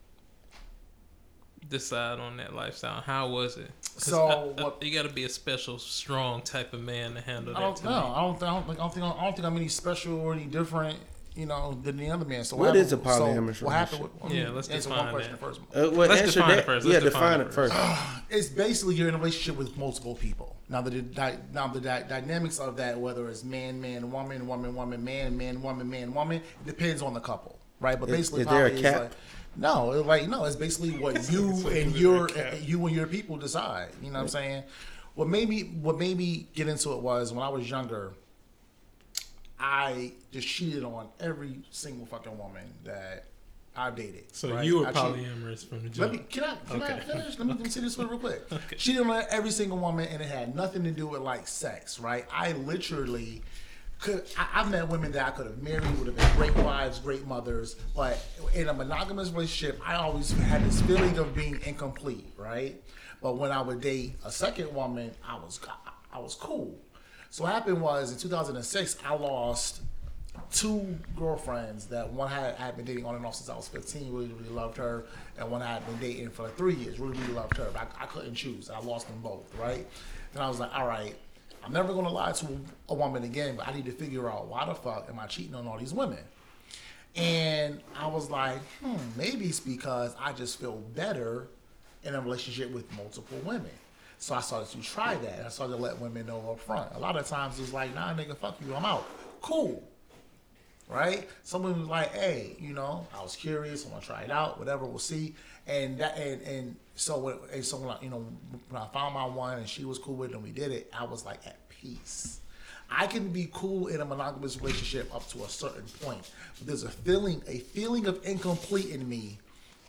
decide on that lifestyle? How was it? So, I- I- what- you got to be a special, strong type of man to handle I that. don't know. I don't. think- I don't think. I don't think. I don't think I'm any special or any different. You know, than the other man. So What is a happened- so polyamorous What happened? With, relationship? Yeah, let's answer define one question that. Uh, first. well, Let's define that. it first. Yeah, Let's define, define it it first. It's basically you're in a relationship with multiple people. Now the di- now the di- dynamics of that, whether it's man, man, woman, woman, woman, man, man, woman, man, woman, depends on the couple, right? But basically, is there a poly cap? like no, it's like no, it's basically what you and your you and your people decide. You know what I'm saying? What made me what made me get into it was when I was younger. I just cheated on every single fucking woman that I dated. So right? you were I polyamorous from the let me can I can I Okay. finish? Let me, me say this one real quick. Okay. She didn't let every single woman, and it had nothing to do with like sex, right? I literally could. I, I've met women that I could have married, would have been great wives, great mothers, but in a monogamous relationship, I always had this feeling of being incomplete, right? But when I would date a second woman, I was I was cool. So what happened was in 2006, I lost two girlfriends that one I had been dating on and off since I was 15, really, really loved her, and one I had been dating for like three years, really, really loved her. But I, I couldn't choose. I lost them both, right? Then I was like, all right, I'm never gonna lie to a woman again, but I need to figure out why the fuck am I cheating on all these women? And I was like, hmm, maybe it's because I just feel better in a relationship with multiple women. So I started to try that. I started to let women know up front. A lot of times it's like, nah, nigga, fuck you, I'm out. Cool. Right? Someone was like, hey, you know, I was curious, I'm gonna try it out, whatever, we'll see. And that and and so when and so when I, you know, when I found my one and she was cool with it and we did it, I was like at peace. I can be cool in a monogamous relationship up to a certain point, but there's a feeling, a feeling of incomplete in me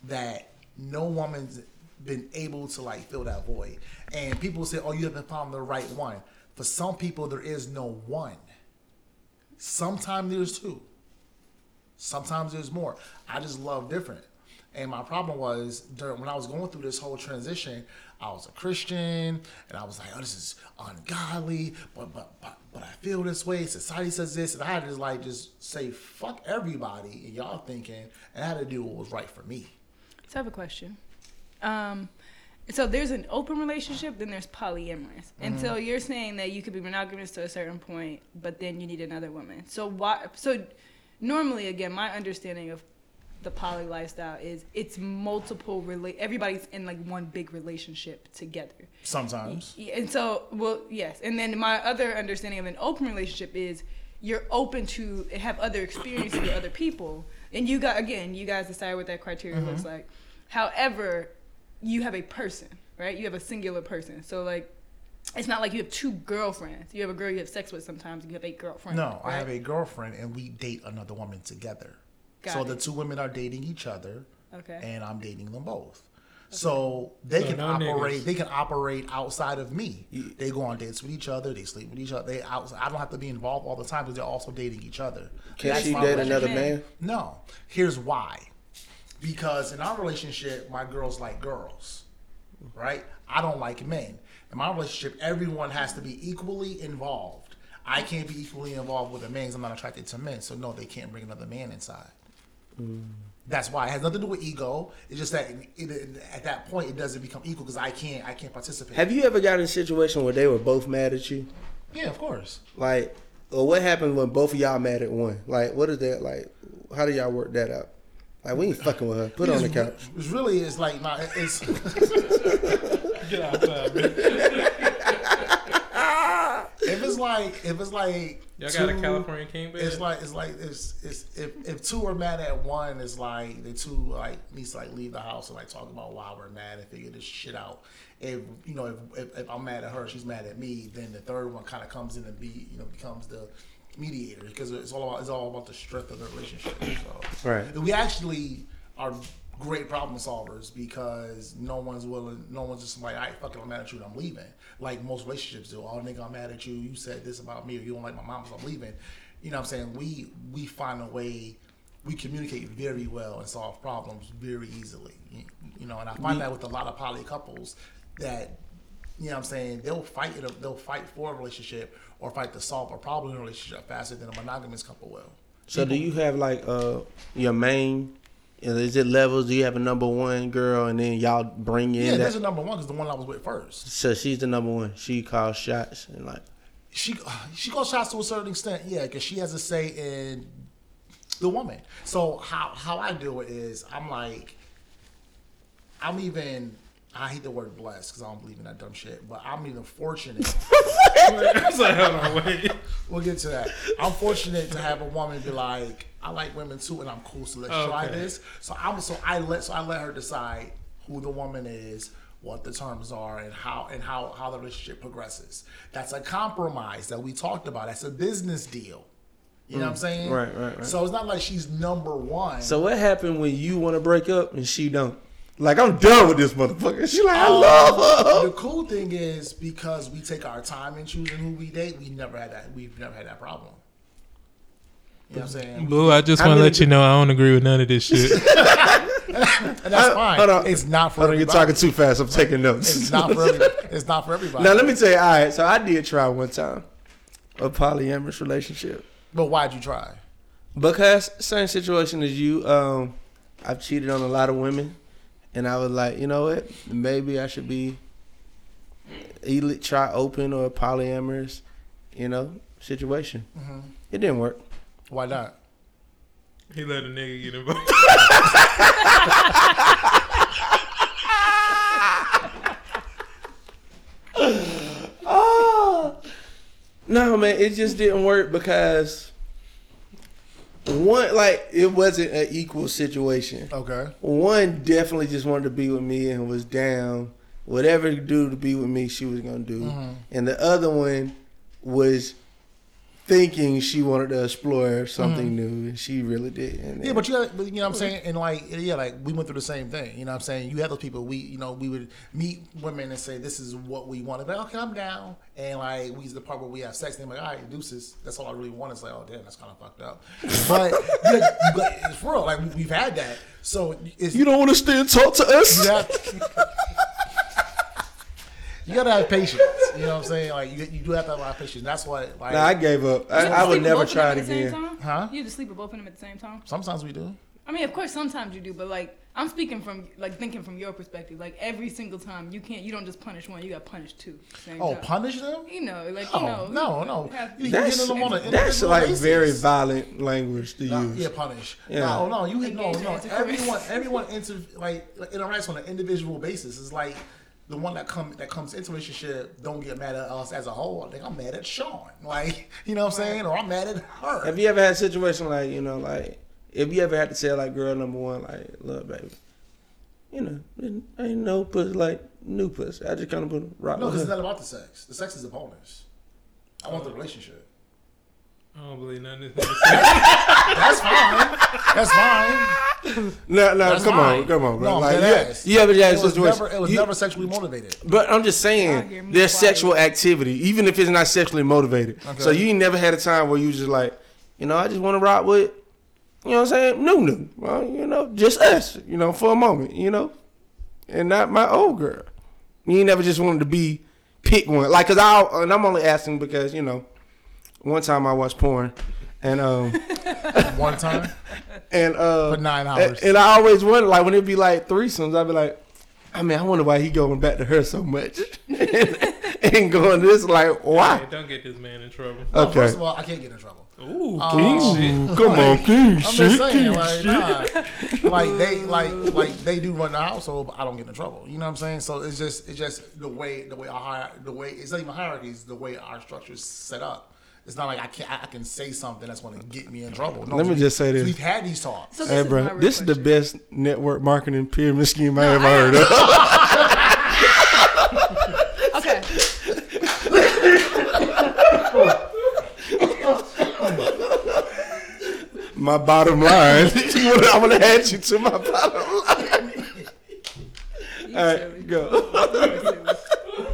that no woman's been able to like fill that void. And people say, "Oh, you haven't found the right one." For some people, there is no one. Sometimes there's two. Sometimes there's more. I just love different. And my problem was during when I was going through this whole transition, I was a Christian and I was like, oh, this is ungodly, but but but but I feel this way. Society says this, and I had to like just say fuck everybody and y'all thinking, and I had to do what was right for me. So I have a question. Um, so there's an open relationship, then there's polyamorous, and so you're saying that you could be monogamous to a certain point, but then you need another woman. So why? So normally, again, my understanding of the poly lifestyle is it's multiple relate. Everybody's in like one big relationship together. Sometimes. And so, well, yes. And then my other understanding of an open relationship is you're open to have other experiences with other people. And you got, again, you guys decide what that criteria looks mm-hmm. like. However, you have a person, right? You have a singular person. So, like, it's not like you have two girlfriends. You have a girl you have sex with sometimes, you have a girlfriend. No, I have a girlfriend and we date another woman together. Got so it. the two women are dating each other Okay. and I'm dating them both. So they So can no operate. niggas. They can operate outside of me. They go on dates with each other. They sleep with each other. They out, I don't have to be involved all the time because they're also dating each other. Can That's she date another man? No. Here's why. Because in our relationship, my girls like girls, right? I don't like men. In my relationship, everyone has to be equally involved. I can't be equally involved with a man because I'm not attracted to men. So no, they can't bring another man inside. That's why it has nothing to do with ego. It's just that it, it- at that point it doesn't become equal because I can't I can't participate. Have you ever got in a situation where they were both mad at you? yeah, of course. Like, or what happened when both of y'all mad at one? Like, what is that like? How do y'all work that out? Like, we ain't fucking with her. Put her on the couch. It's really it's like not it's Get outside, man. like if it's like Y'all got a California king bed? It's like it's like it's it's if, if two are mad at one, it's like the two like needs to like leave the house and like talk about why we're mad and figure this shit out. If you know if, if, if I'm mad at her, she's mad at me, then the third one kind of comes in and be you know becomes the mediator because it's all about it's all about the strength of the relationship. So Right. And we actually are great problem solvers because no one's willing, no one's just like, I fuck it, I'm mad at you and I'm leaving. Like most relationships do. Oh, nigga, I'm mad at you. You said this about me or you don't like my mom, so I'm leaving. You know what I'm saying? We we find a way, we communicate very well and solve problems very easily. You, you know, and I find that with a lot of poly couples that you know what I'm saying? They'll fight it. They'll fight for a relationship or fight to solve a problem in a relationship faster than a monogamous couple will. So do you have like uh your main? Is it levels? Do you have a number one girl, and then y'all bring in Yeah, that? there's a number one because the one I was with first. so she's the number one. She calls shots and like. she she calls shots to a certain extent, yeah, because she has a say in the woman. So how how I do it is I'm like I'm even I hate the word blessed because I don't believe in that dumb shit, but I'm even fortunate. It's like, hold on, wait. we'll get to that. I'm fortunate to have a woman be like, I like women too, and I'm cool, so let's try this. So I'm so I let so I let her decide who the woman is, what the terms are, and how and how how the relationship progresses. That's a compromise that we talked about. That's a business deal. You know what I'm saying? Mm. Right, right, right. So it's not like she's number one. So what happened when you want to break up and she don't? Like I'm done with this motherfucker. She like I Um, love her. The cool thing is because we take our time in choosing who we date, we never had that. We've never had that problem. You know what I'm saying? Boo, I just want to let you know I don't agree with none of this shit. And that's fine. hold on. It's not for Hold on, you're talking too fast. I'm taking notes. It's not for everybody. It's not for everybody. now let me tell you. All right, so I did try one time a polyamorous relationship But why'd you try? because same situation as you. Um, I've cheated on a lot of women, and I was like, you know what? Maybe I should be either try open or polyamorous, you know, situation. Mm-hmm. It didn't work. Why not? he let a nigga get involved. Oh no, man! It just didn't work because one, like, it wasn't an equal situation. Okay. One definitely just wanted to be with me and was down. Whatever to do to be with me, she was gonna do. Mhm. And the other one was thinking she wanted to explore something mm-hmm. new, and she really didn't. Yeah, but you, had, but you know what I'm saying, and like, yeah, like we went through the same thing. You know what I'm saying? You had those people. We, you know, we would meet women and say, "This is what we want." But okay, I'm down. And like, we the part where we have sex. And they're like, "All right, deuces." That's all I really want. It's like, oh damn, that's kind of fucked up. But, yeah, but it's real. Like we- we've had that. So it's you don't want to stay and talk to us. you have, you gotta have patience. You know what I'm saying? Like you, you do have to have a lot of patience. That's why. like Nah, I gave up. I, I would never both of them try at it the same again. time? Huh? You just sleep with both of them at the same time? sometimes we do. I mean, of course, sometimes you do, but like, I'm speaking from like thinking from your perspective. Like every single time, you can't, you don't just punish one, you got punished two. Same Oh, time. punish them? You know, like you Oh know, no, no. have- You That's, them on an that's like basis. very violent language to No, use. yeah, punish. Yeah. No, oh, no, you hit no, Engage no. Everyone, everyone inter, like, like interacts on an individual basis. It's like the one that come that comes into a relationship don't get mad at us as a whole. Like I'm mad at Sean, like you know what I'm saying, or I'm mad at her. Have you ever had a situation like you know, like if you ever had to tell like girl number one, like, look, baby, you know, ain't no pussy like new pussy. I just kind of put a rock no, with because it's her. not about the sex. The sex is a bonus. I want the relationship. I don't believe none of. That's fine. That's fine. No, no, That's come fine. on, come on, bro. No, like, dead yeah, ass. you ever had a It was never. It was you- never sexually motivated. But I'm just saying, here, there's quiet. sexual activity, even if it's not sexually motivated. Okay. So you ain't never had a time where you just like, you know, I just want to rock with, you know what I'm saying, new new. Well, you know, just us, you know, for a moment, you know, and not my old girl. You ain't never just wanted to be pick one, like, cause I and I'm only asking because you know, one time I watched porn, and um One time and uh for nine hours. and I always wonder, like, when it'd be like threesomes, I'd be like, I mean, I wonder why he going back to her so much and, and going this, like, Hey, why? don't get this man in trouble. No, Okay. First of all, I can't get in trouble. Ooh, Um, king shit. Ooh, come on, king I'm shit, just saying, king like, shit. nah, like they like like they do run the household, but I don't get in trouble. You know what I'm saying? So it's just it's just the way the way our hier- the way it's not even hierarchies, the way our structure is set up. It's not like I can I can say something that's going to get me in trouble. No, Let me we- just say this. We've had these talks. So this Hey, bro, real this is the best network marketing pyramid scheme I ever heard of. Okay. my bottom line. I'm gonna add you to my bottom line. All right, go.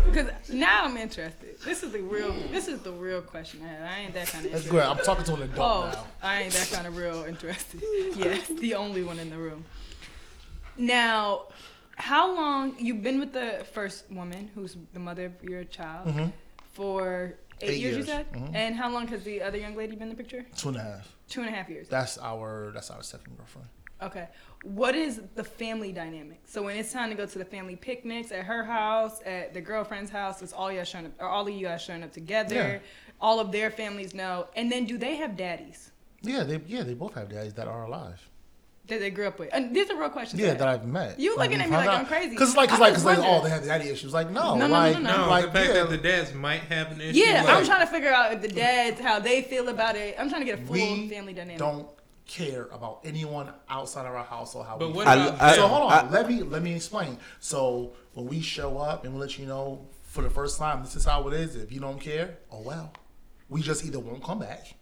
Because now I'm interested. This is the real. This is the real question I. I ain't that kind of That's good. I'm talking to an adult Oh, now. I ain't that kind of real interested. Yes, the only one in the room. Now, how long you've been with the first woman, who's the mother of your child, mm-hmm. for eight, Eight years, You years. said, mm-hmm. and how long has the other young lady been in the picture? Two and a half. Two and a half years. That's our that's our second girlfriend. Okay. What is the family dynamic? So when it's time to go to the family picnics at her house, at the girlfriend's house, it's all y'all showing up, or all of you guys showing up together. Yeah. All of their families know. And then do they have daddies Yeah, they yeah they both have daddies that are alive. that they grew up with? And these are real questions. Yeah, I that. I've met. You looking at me like I'm crazy. Because like, cause I like, just cause like, oh, they have daddy issues. Like, no, No, no, no, like, no, no. No, like, the fact yeah, that the dads might have an issue. Yeah, I'm trying to figure out if the dads how they feel about it. I'm trying to get a full we family dynamic. don't care about anyone outside of our household. How But we what feel. I- about I- so them? hold on, I- let me let me explain. So when we show up and we let you know for the first time, this is how it is. If you don't care, oh well, we just either won't come back.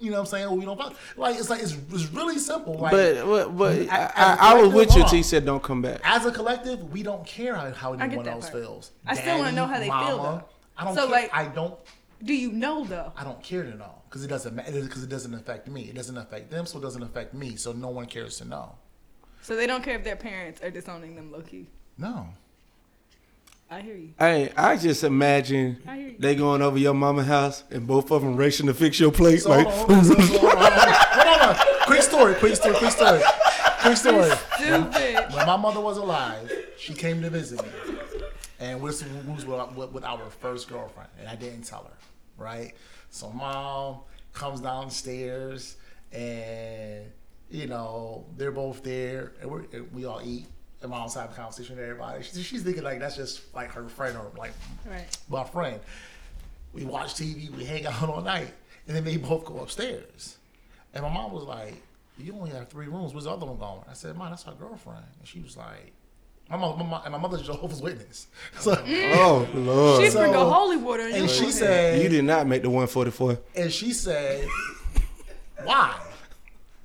You know what I'm saying? Or we don't fuck. Like it's like it's, it's really simple. Like, But but, but A- I, as a I, I was with you hold till you said don't come back. as a collective, we don't care how, how anyone else part. feels. I still wanna know how they feel, though. I don't So, care. like- I don't. Do you know though? I don't care to know because it doesn't matter because it doesn't affect me. It doesn't affect them, so it doesn't affect me. So no one cares to know. So they don't care if their parents are disowning them low key. No. I hear you. Hey, I just imagine I hear you. they going over your mama house and both of them racing to fix your plate. So like, hold on, so- so hold on, hold on. Quick story, quick story, quick story, quick story. Stupid. When my mother was alive, she came to visit me, and was was with, with, with our first girlfriend, and I didn't tell her, right? So mom comes downstairs, and you know they're both there, and we we all eat. And mom's having a conversation with everybody. She, she's thinking like that's just like her friend or like Right. my friend. We watch TV, we hang out all night, and then they both go upstairs. And my mom was like, "You only have three rooms. Where's the other one going?" I said, "Mom, that's our girlfriend." And she was like, "My mom, my mom and my mother's Jehovah's Witness." So, mm. oh lord, She So- sprinkled holy water in and she forehead. said, you did not make the 144. and she said, "Why?"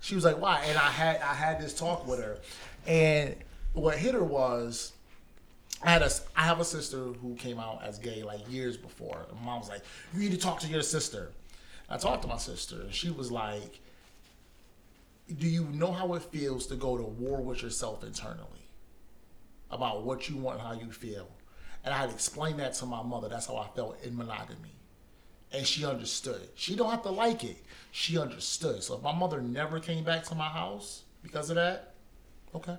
She was like, "Why?" And I had I had this talk with her, and what hit her was. I had a, I have a sister who came out as gay like years before. And mom was like, "You need to talk to your sister." I talked to my sister, and she was like, "Do you know how it feels to go to war with yourself internally about what you want and how you feel?" And I had explained that to my mother. That's how I felt in monogamy and she understood. She don't have to like it. She understood. So if my mother never came back to my house because of that, okay.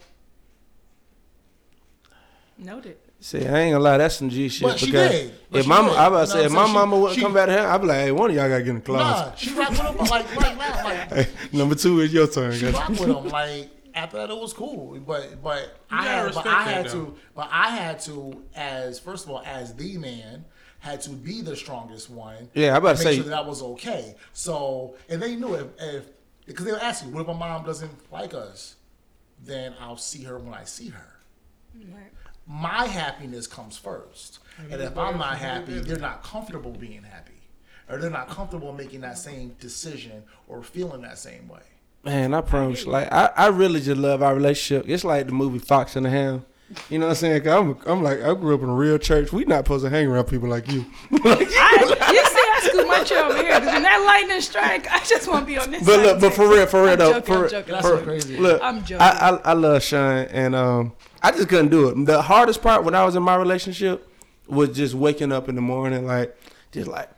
Noted. See, I ain't gonna lie, that's some G shit. But she because did. But if she my, did. I about to You say, if my saying? mama wouldn't she- come back to her, I'd be like, hey, one of y'all gotta get in the closet. Nah, she rock with him like right now. Like Hey, number two is your turn. she guys. rock with him. Like after that, it was cool. But but I had but I had though. to but I had to as first of all as the man had to be the strongest one. Yeah, I about to make say- sure that, that was okay. So and they knew if if because they were asking, what if my mom doesn't like us? Then I'll see her when I see her. Right. my happiness comes first. And if I'm not happy, they're not comfortable being happy. Or they're not comfortable making that same decision or feeling that same way. Man, I promise. you, Like, I, I really just love our relationship. It's like the movie Fox and the Hound. You know what I'm saying? Cause I'm, I'm like, I grew up in a real church. We not supposed to hang around people like you. I, you see, I scoot my chair over here because when that lightning strike, I just want to be on this But side. look, but for real, for real I'm though, joking, for, I'm real- joking. That's for- so crazy. Look, I'm joking. I, I I love Sean, and um, I just couldn't do it. The hardest part when I was in my relationship was just waking up in the morning, like, just like,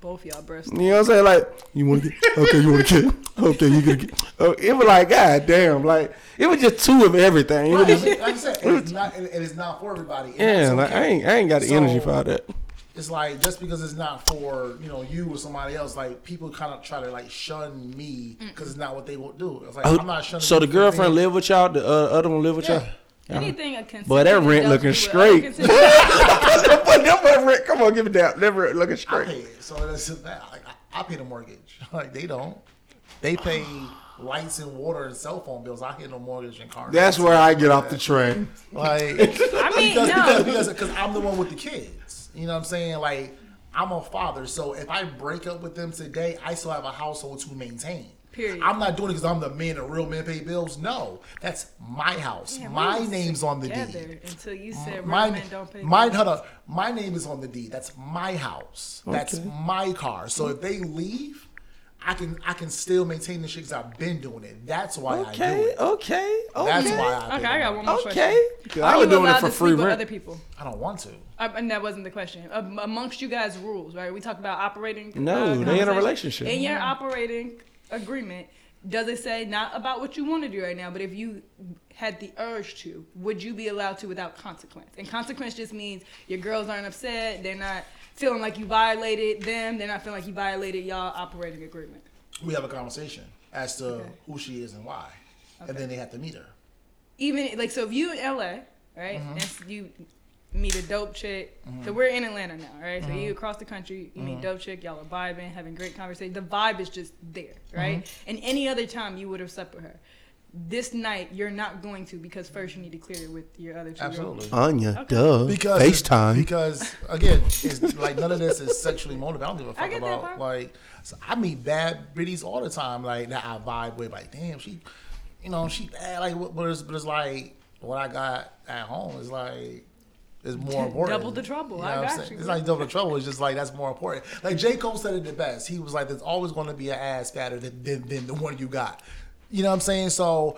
Both y'all breasts. you know what I'm saying? Like, you want to get, okay, you want to get, okay, you gonna get. Oh, it was like, god damn, like it was just two of everything. It was Right, just, like I said, it is not, it it is not for everybody. and yeah, that's like I ain't, I ain't got the energy for all that. it's like just because it's not for you know you or somebody else, like people kind of try to like shun me because it's not what they will do. It's like Oh, I'm not shunning. so the girlfriend live with y'all? The uh, other one live with Yeah. Anything a consent. Boy, that rent looking straight. y'all? rent, come on, give it down. That rent looking I straight. pay it, so that's that. Like I, I pay the mortgage. Like they don't. They pay lights and water and cell phone bills. I get no mortgage and car. That's where I get off the train. Like I mean, because, no. because, because, because I'm the one with the kids. You know what I'm saying? Like, I'm a father. So if I break up with them today, I still have a household to maintain. Period. I'm not doing it because I'm the man, the real man pay bills. No, that's my house. Man, we my name's on the deed. Until you said real My, men don't pay. my, bills. hold up. my name is on the deed. That's my house. That's my car. So if they leave, I can I can still maintain the shit because I've been doing it. That's why I do Okay, it. okay, okay. That's why I. Okay, pay I got one money. more question. Okay. 'Cause I Are was you doing it allowed for to free sleep with rent. Other people. I don't want to. Uh, and that wasn't the question. Um, amongst you guys' rules, right? We talked about operating. No, uh, they in a conversation. relationship. In your operating agreement, does it say not about what you want to do right now, but if you had the urge to, would you be allowed to without consequence? And consequence just means your girls aren't upset. They're not feeling like you violated them. They're not feeling like you violated y'all operating agreement. we have a conversation as to Okay. who she is and why, and then they have to meet her. even like so if you in LA, right, Mm-hmm. and you meet a dope chick. So we're in Atlanta now, right? So Mm-hmm. you across the country, you meet dope chick, y'all are vibing, having great conversation. The vibe is just there, right? Mm-hmm. And any other time you would have slept with her. This night you're not going to because first you need to clear it with your other two. Absolutely. Anya, Okay. duh. Because FaceTime. Because again, it's like none of this is sexually motivated. I don't give a fuck about like. So I meet bad biddies all the time, like that I vibe with. Like, damn, she, you know, she bad. Like, but it's, but it's like what I got at home is like. Is more important. Double the trouble. You I know I'm got saying? you, It's like double the trouble. It's just like that's more important. Like J. Cole said it the best. He was like, "There's always going to be an ass fatter than, than, than the one you got." You know what I'm saying? So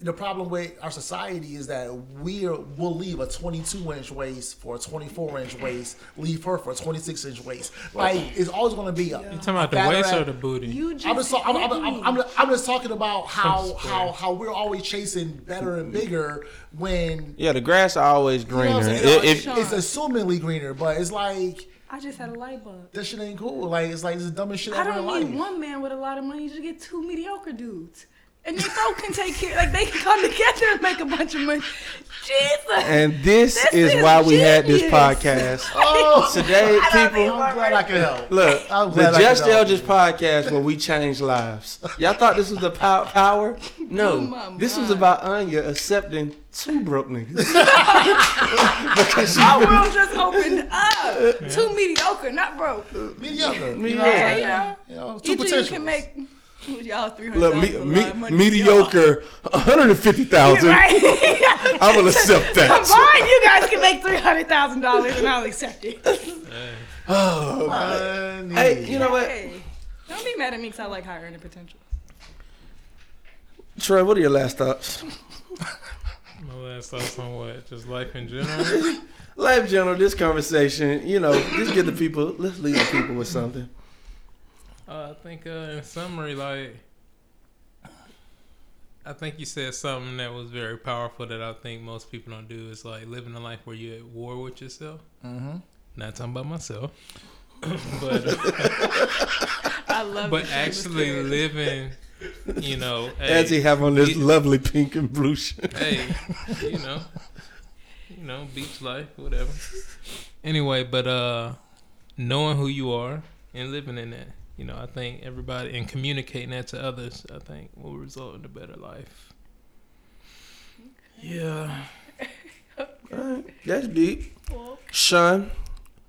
the problem with our society is that we are, will leave a 22 inch waist for a 24 inch waist, leave her for a 26 inch waist. Like it's always going to be. A, You talking about the waist or the booty? You just I'm just, I'm, I'm, I'm. I'm, I'm just talking about how how how we're always chasing better and bigger when Yeah, the grass are always you know what I'm greener. saying? If- Sean. it's assumingly greener, but it's like I just had a light bulb. that shit ain't cool. Like it's like it's the dumbest shit I ever in don't life. need one man with a lot of money to get two mediocre dudes. And they both can take care, like they can come together and make a bunch of money. Jesus. and this, This is, is why we had this podcast. Oh, Today, people, I'm glad I can help. look, I'm the I Just can help. Eldridge podcast where we change lives. Y'all thought this was the pow- power? Oh No, my this was about Anya accepting two broke niggas. because she My world just opened up. Two mediocre, not broke. mediocre. You know, Yeah. Yeah. you know, two Each of you potentials. can make y'all three hundred look dollars. me, me, mediocre, one hundred and fifty thousand. Right. I will accept that. Combined, you guys can make three hundred thousand dollars, and I'll accept it. Oh, money. Hey, you know what, Hey, don't be mad at me because I like high earning potential. Troy? What are your last thoughts? My last thoughts on what? Just life in general. Life general, this conversation, you know, just give the people. Let's leave the people with something. Uh, I think uh, in summary, like I think you said something that was very powerful that I think most people don't do is like living a life where you're at war with yourself. Mm-hmm. Not talking about myself, but uh, I love. but actually living, you know, As he have on this you- lovely pink and blue shirt. hey, you know, you know, beach life, whatever. Anyway, but uh, knowing who you are and living in that, you know, I think everybody and communicating that to others, I think will result in a better life. Yeah. Alright, that's deep. Sean,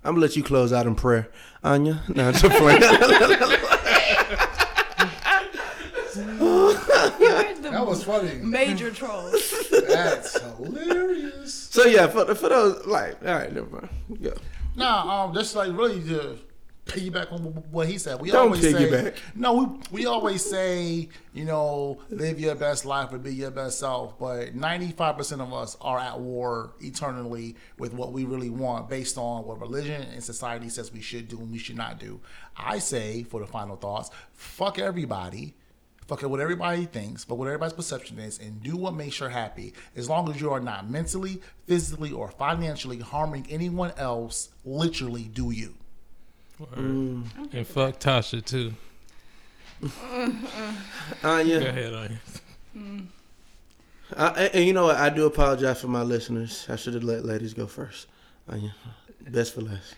I'm gonna let you close out in prayer. Anya, no, I'm just playing. That was funny. major trolls. That's hilarious. so yeah, for, for those like, all right, never mind. Go. Nah, um, just like really to piggyback on what he said. We Don't always say no. We we always say you know live your best life or be your best self. But ninety five percent of us are at war eternally with what we really want, based on what religion and society says we should do and we should not do. I say for the final thoughts, fuck everybody. fuck what everybody thinks, but what everybody's perception is, and do what makes you happy. As long as you are not mentally, physically, or financially harming anyone else, literally do you. And fuck Tasha too. Uh, uh, Anya, Go ahead, Anya. I, and- and you know what? I do apologize for my listeners. I should have let ladies go first. Anya, best for last.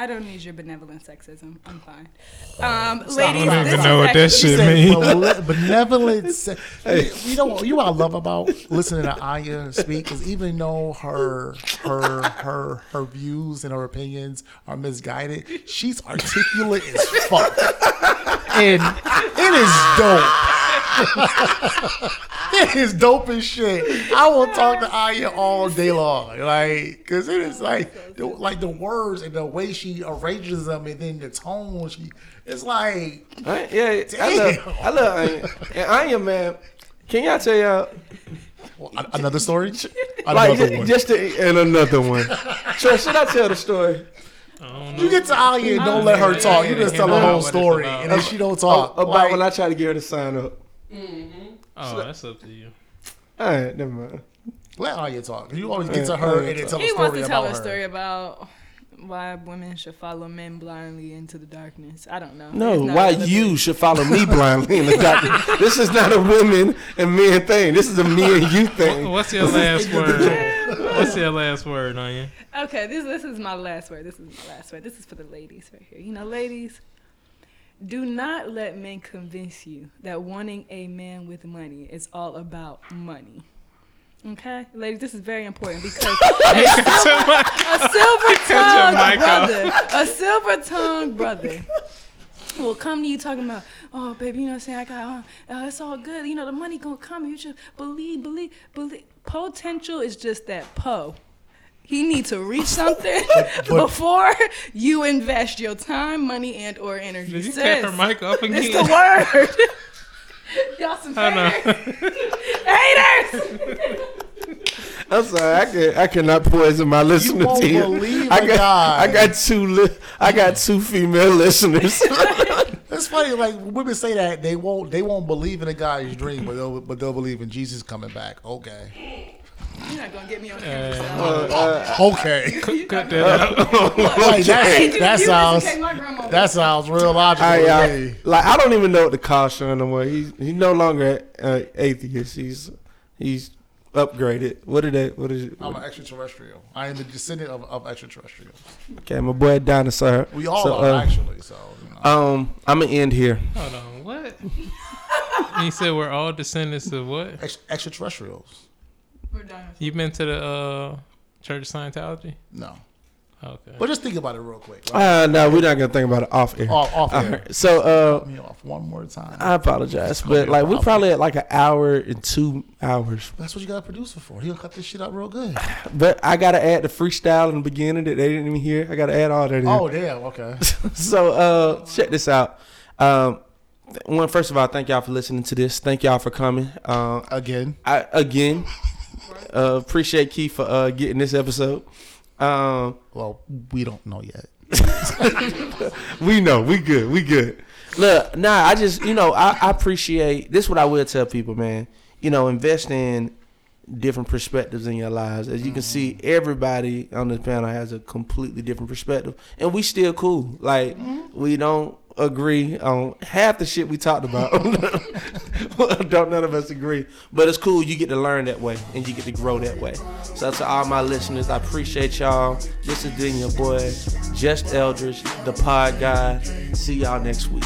I don't need your benevolent sexism. I'm fine. Um, ladies, I don't this even know what that actually- shit Said mean. bele- benevolent. se- You know, you know what I love about listening to Aya speak is even though her her her her views and her opinions are misguided, she's articulate as fuck, and it is dope. It is dope as shit. I will talk to Aya all day long, like, cause it is like, the, like the words and the way she arranges them, and then the tone. She, it's like. I, yeah, I love, I love Aya. And Anya, man, can y'all tell y'all? Another story? Like, Another ju- one. just to, and another one. Trey, should I tell the story? You get to Aya and don't let her talk. You just tell the whole story, and then she don't oh, talk. About Like, when I try to get her to sign up. Mm-hmm. Oh, that's up to you. All right, never mind. let Aya talk. You always get to her and then tell a story about her. He wants story to tell a her. story about why women should follow men blindly into the darkness. I don't know. No, why relevant. you should follow me blindly in the dark. this is not a women and men thing. This is a me and you thing. What's your last word? What's your last word, Anya? Okay, this this is my last word. This is my last word. This is for the ladies right here. You know, ladies, do not let men convince you that wanting a man with money is all about money. Okay, ladies, this is very important because a silver tongued mic off. brother, a silver tongued brother will come to you talking about, oh baby, you know what I'm saying? I got, uh, it's all good. You know the money gonna come. You just believe, believe, believe. Potential is just that po. He need to reach something before you invest your time, money, and or energy. Did you Sis, cut her mic off It's again? the word. Y'all some I know. haters. haters. I'm sorry, I can I cannot poison my listener won't team. believe I a got guy. I got two li- I got two female listeners. It's funny, like women say that they won't they won't believe in a guy's dream, but they'll but they'll believe in Jesus coming back. Okay, You're not gonna get me on camera. Uh, so. okay. Cut that out. like, that, Hey, you- that you sounds listen to my grandma. that sounds real logical. I, to uh, me. like I don't even know what to call Sean no more. He's he's no longer uh, atheist. He's he's upgraded. What did they? What is it? I'm an extraterrestrial. I am the descendant of, of extraterrestrials. Okay, my boy dinosaur. We all So, are uh, actually. So you know. Um, I'm gonna end here. Hold on, what? you said we're all descendants of what? Ex- extraterrestrials. We're done. You been to the uh, Church of Scientology? No, Okay. but just think about it real quick. Right? Uh, no, we're not gonna think about it off air. off, off air. right, So, uh, Cut me off one more time. I apologize, but like we're probably at like an hour and two hours. That's what you got a producer for. He'll cut this shit out real good. But I gotta add the freestyle in the beginning that they didn't even hear. I gotta add all that in. Oh damn. Okay. so uh check this out. Um th- one first of all, thank y'all for listening to this. Thank y'all for coming. Uh, Again. I again uh, appreciate Keith for uh, getting this episode. Um, Well, we don't know yet. we know we good, we good. Look, nah, I just you know I, I appreciate this. What I will tell people, man. You know, invest in different perspectives in your lives. As you can see, everybody on this panel has a completely different perspective, and we still cool. Like we don't agree on half the shit we talked about. don't none of us agree, but it's cool. You get to learn that way, and you get to grow that way. So to all my listeners, I appreciate y'all. This has been your boy, Just Eldridge, the Pod Guy. See y'all next week.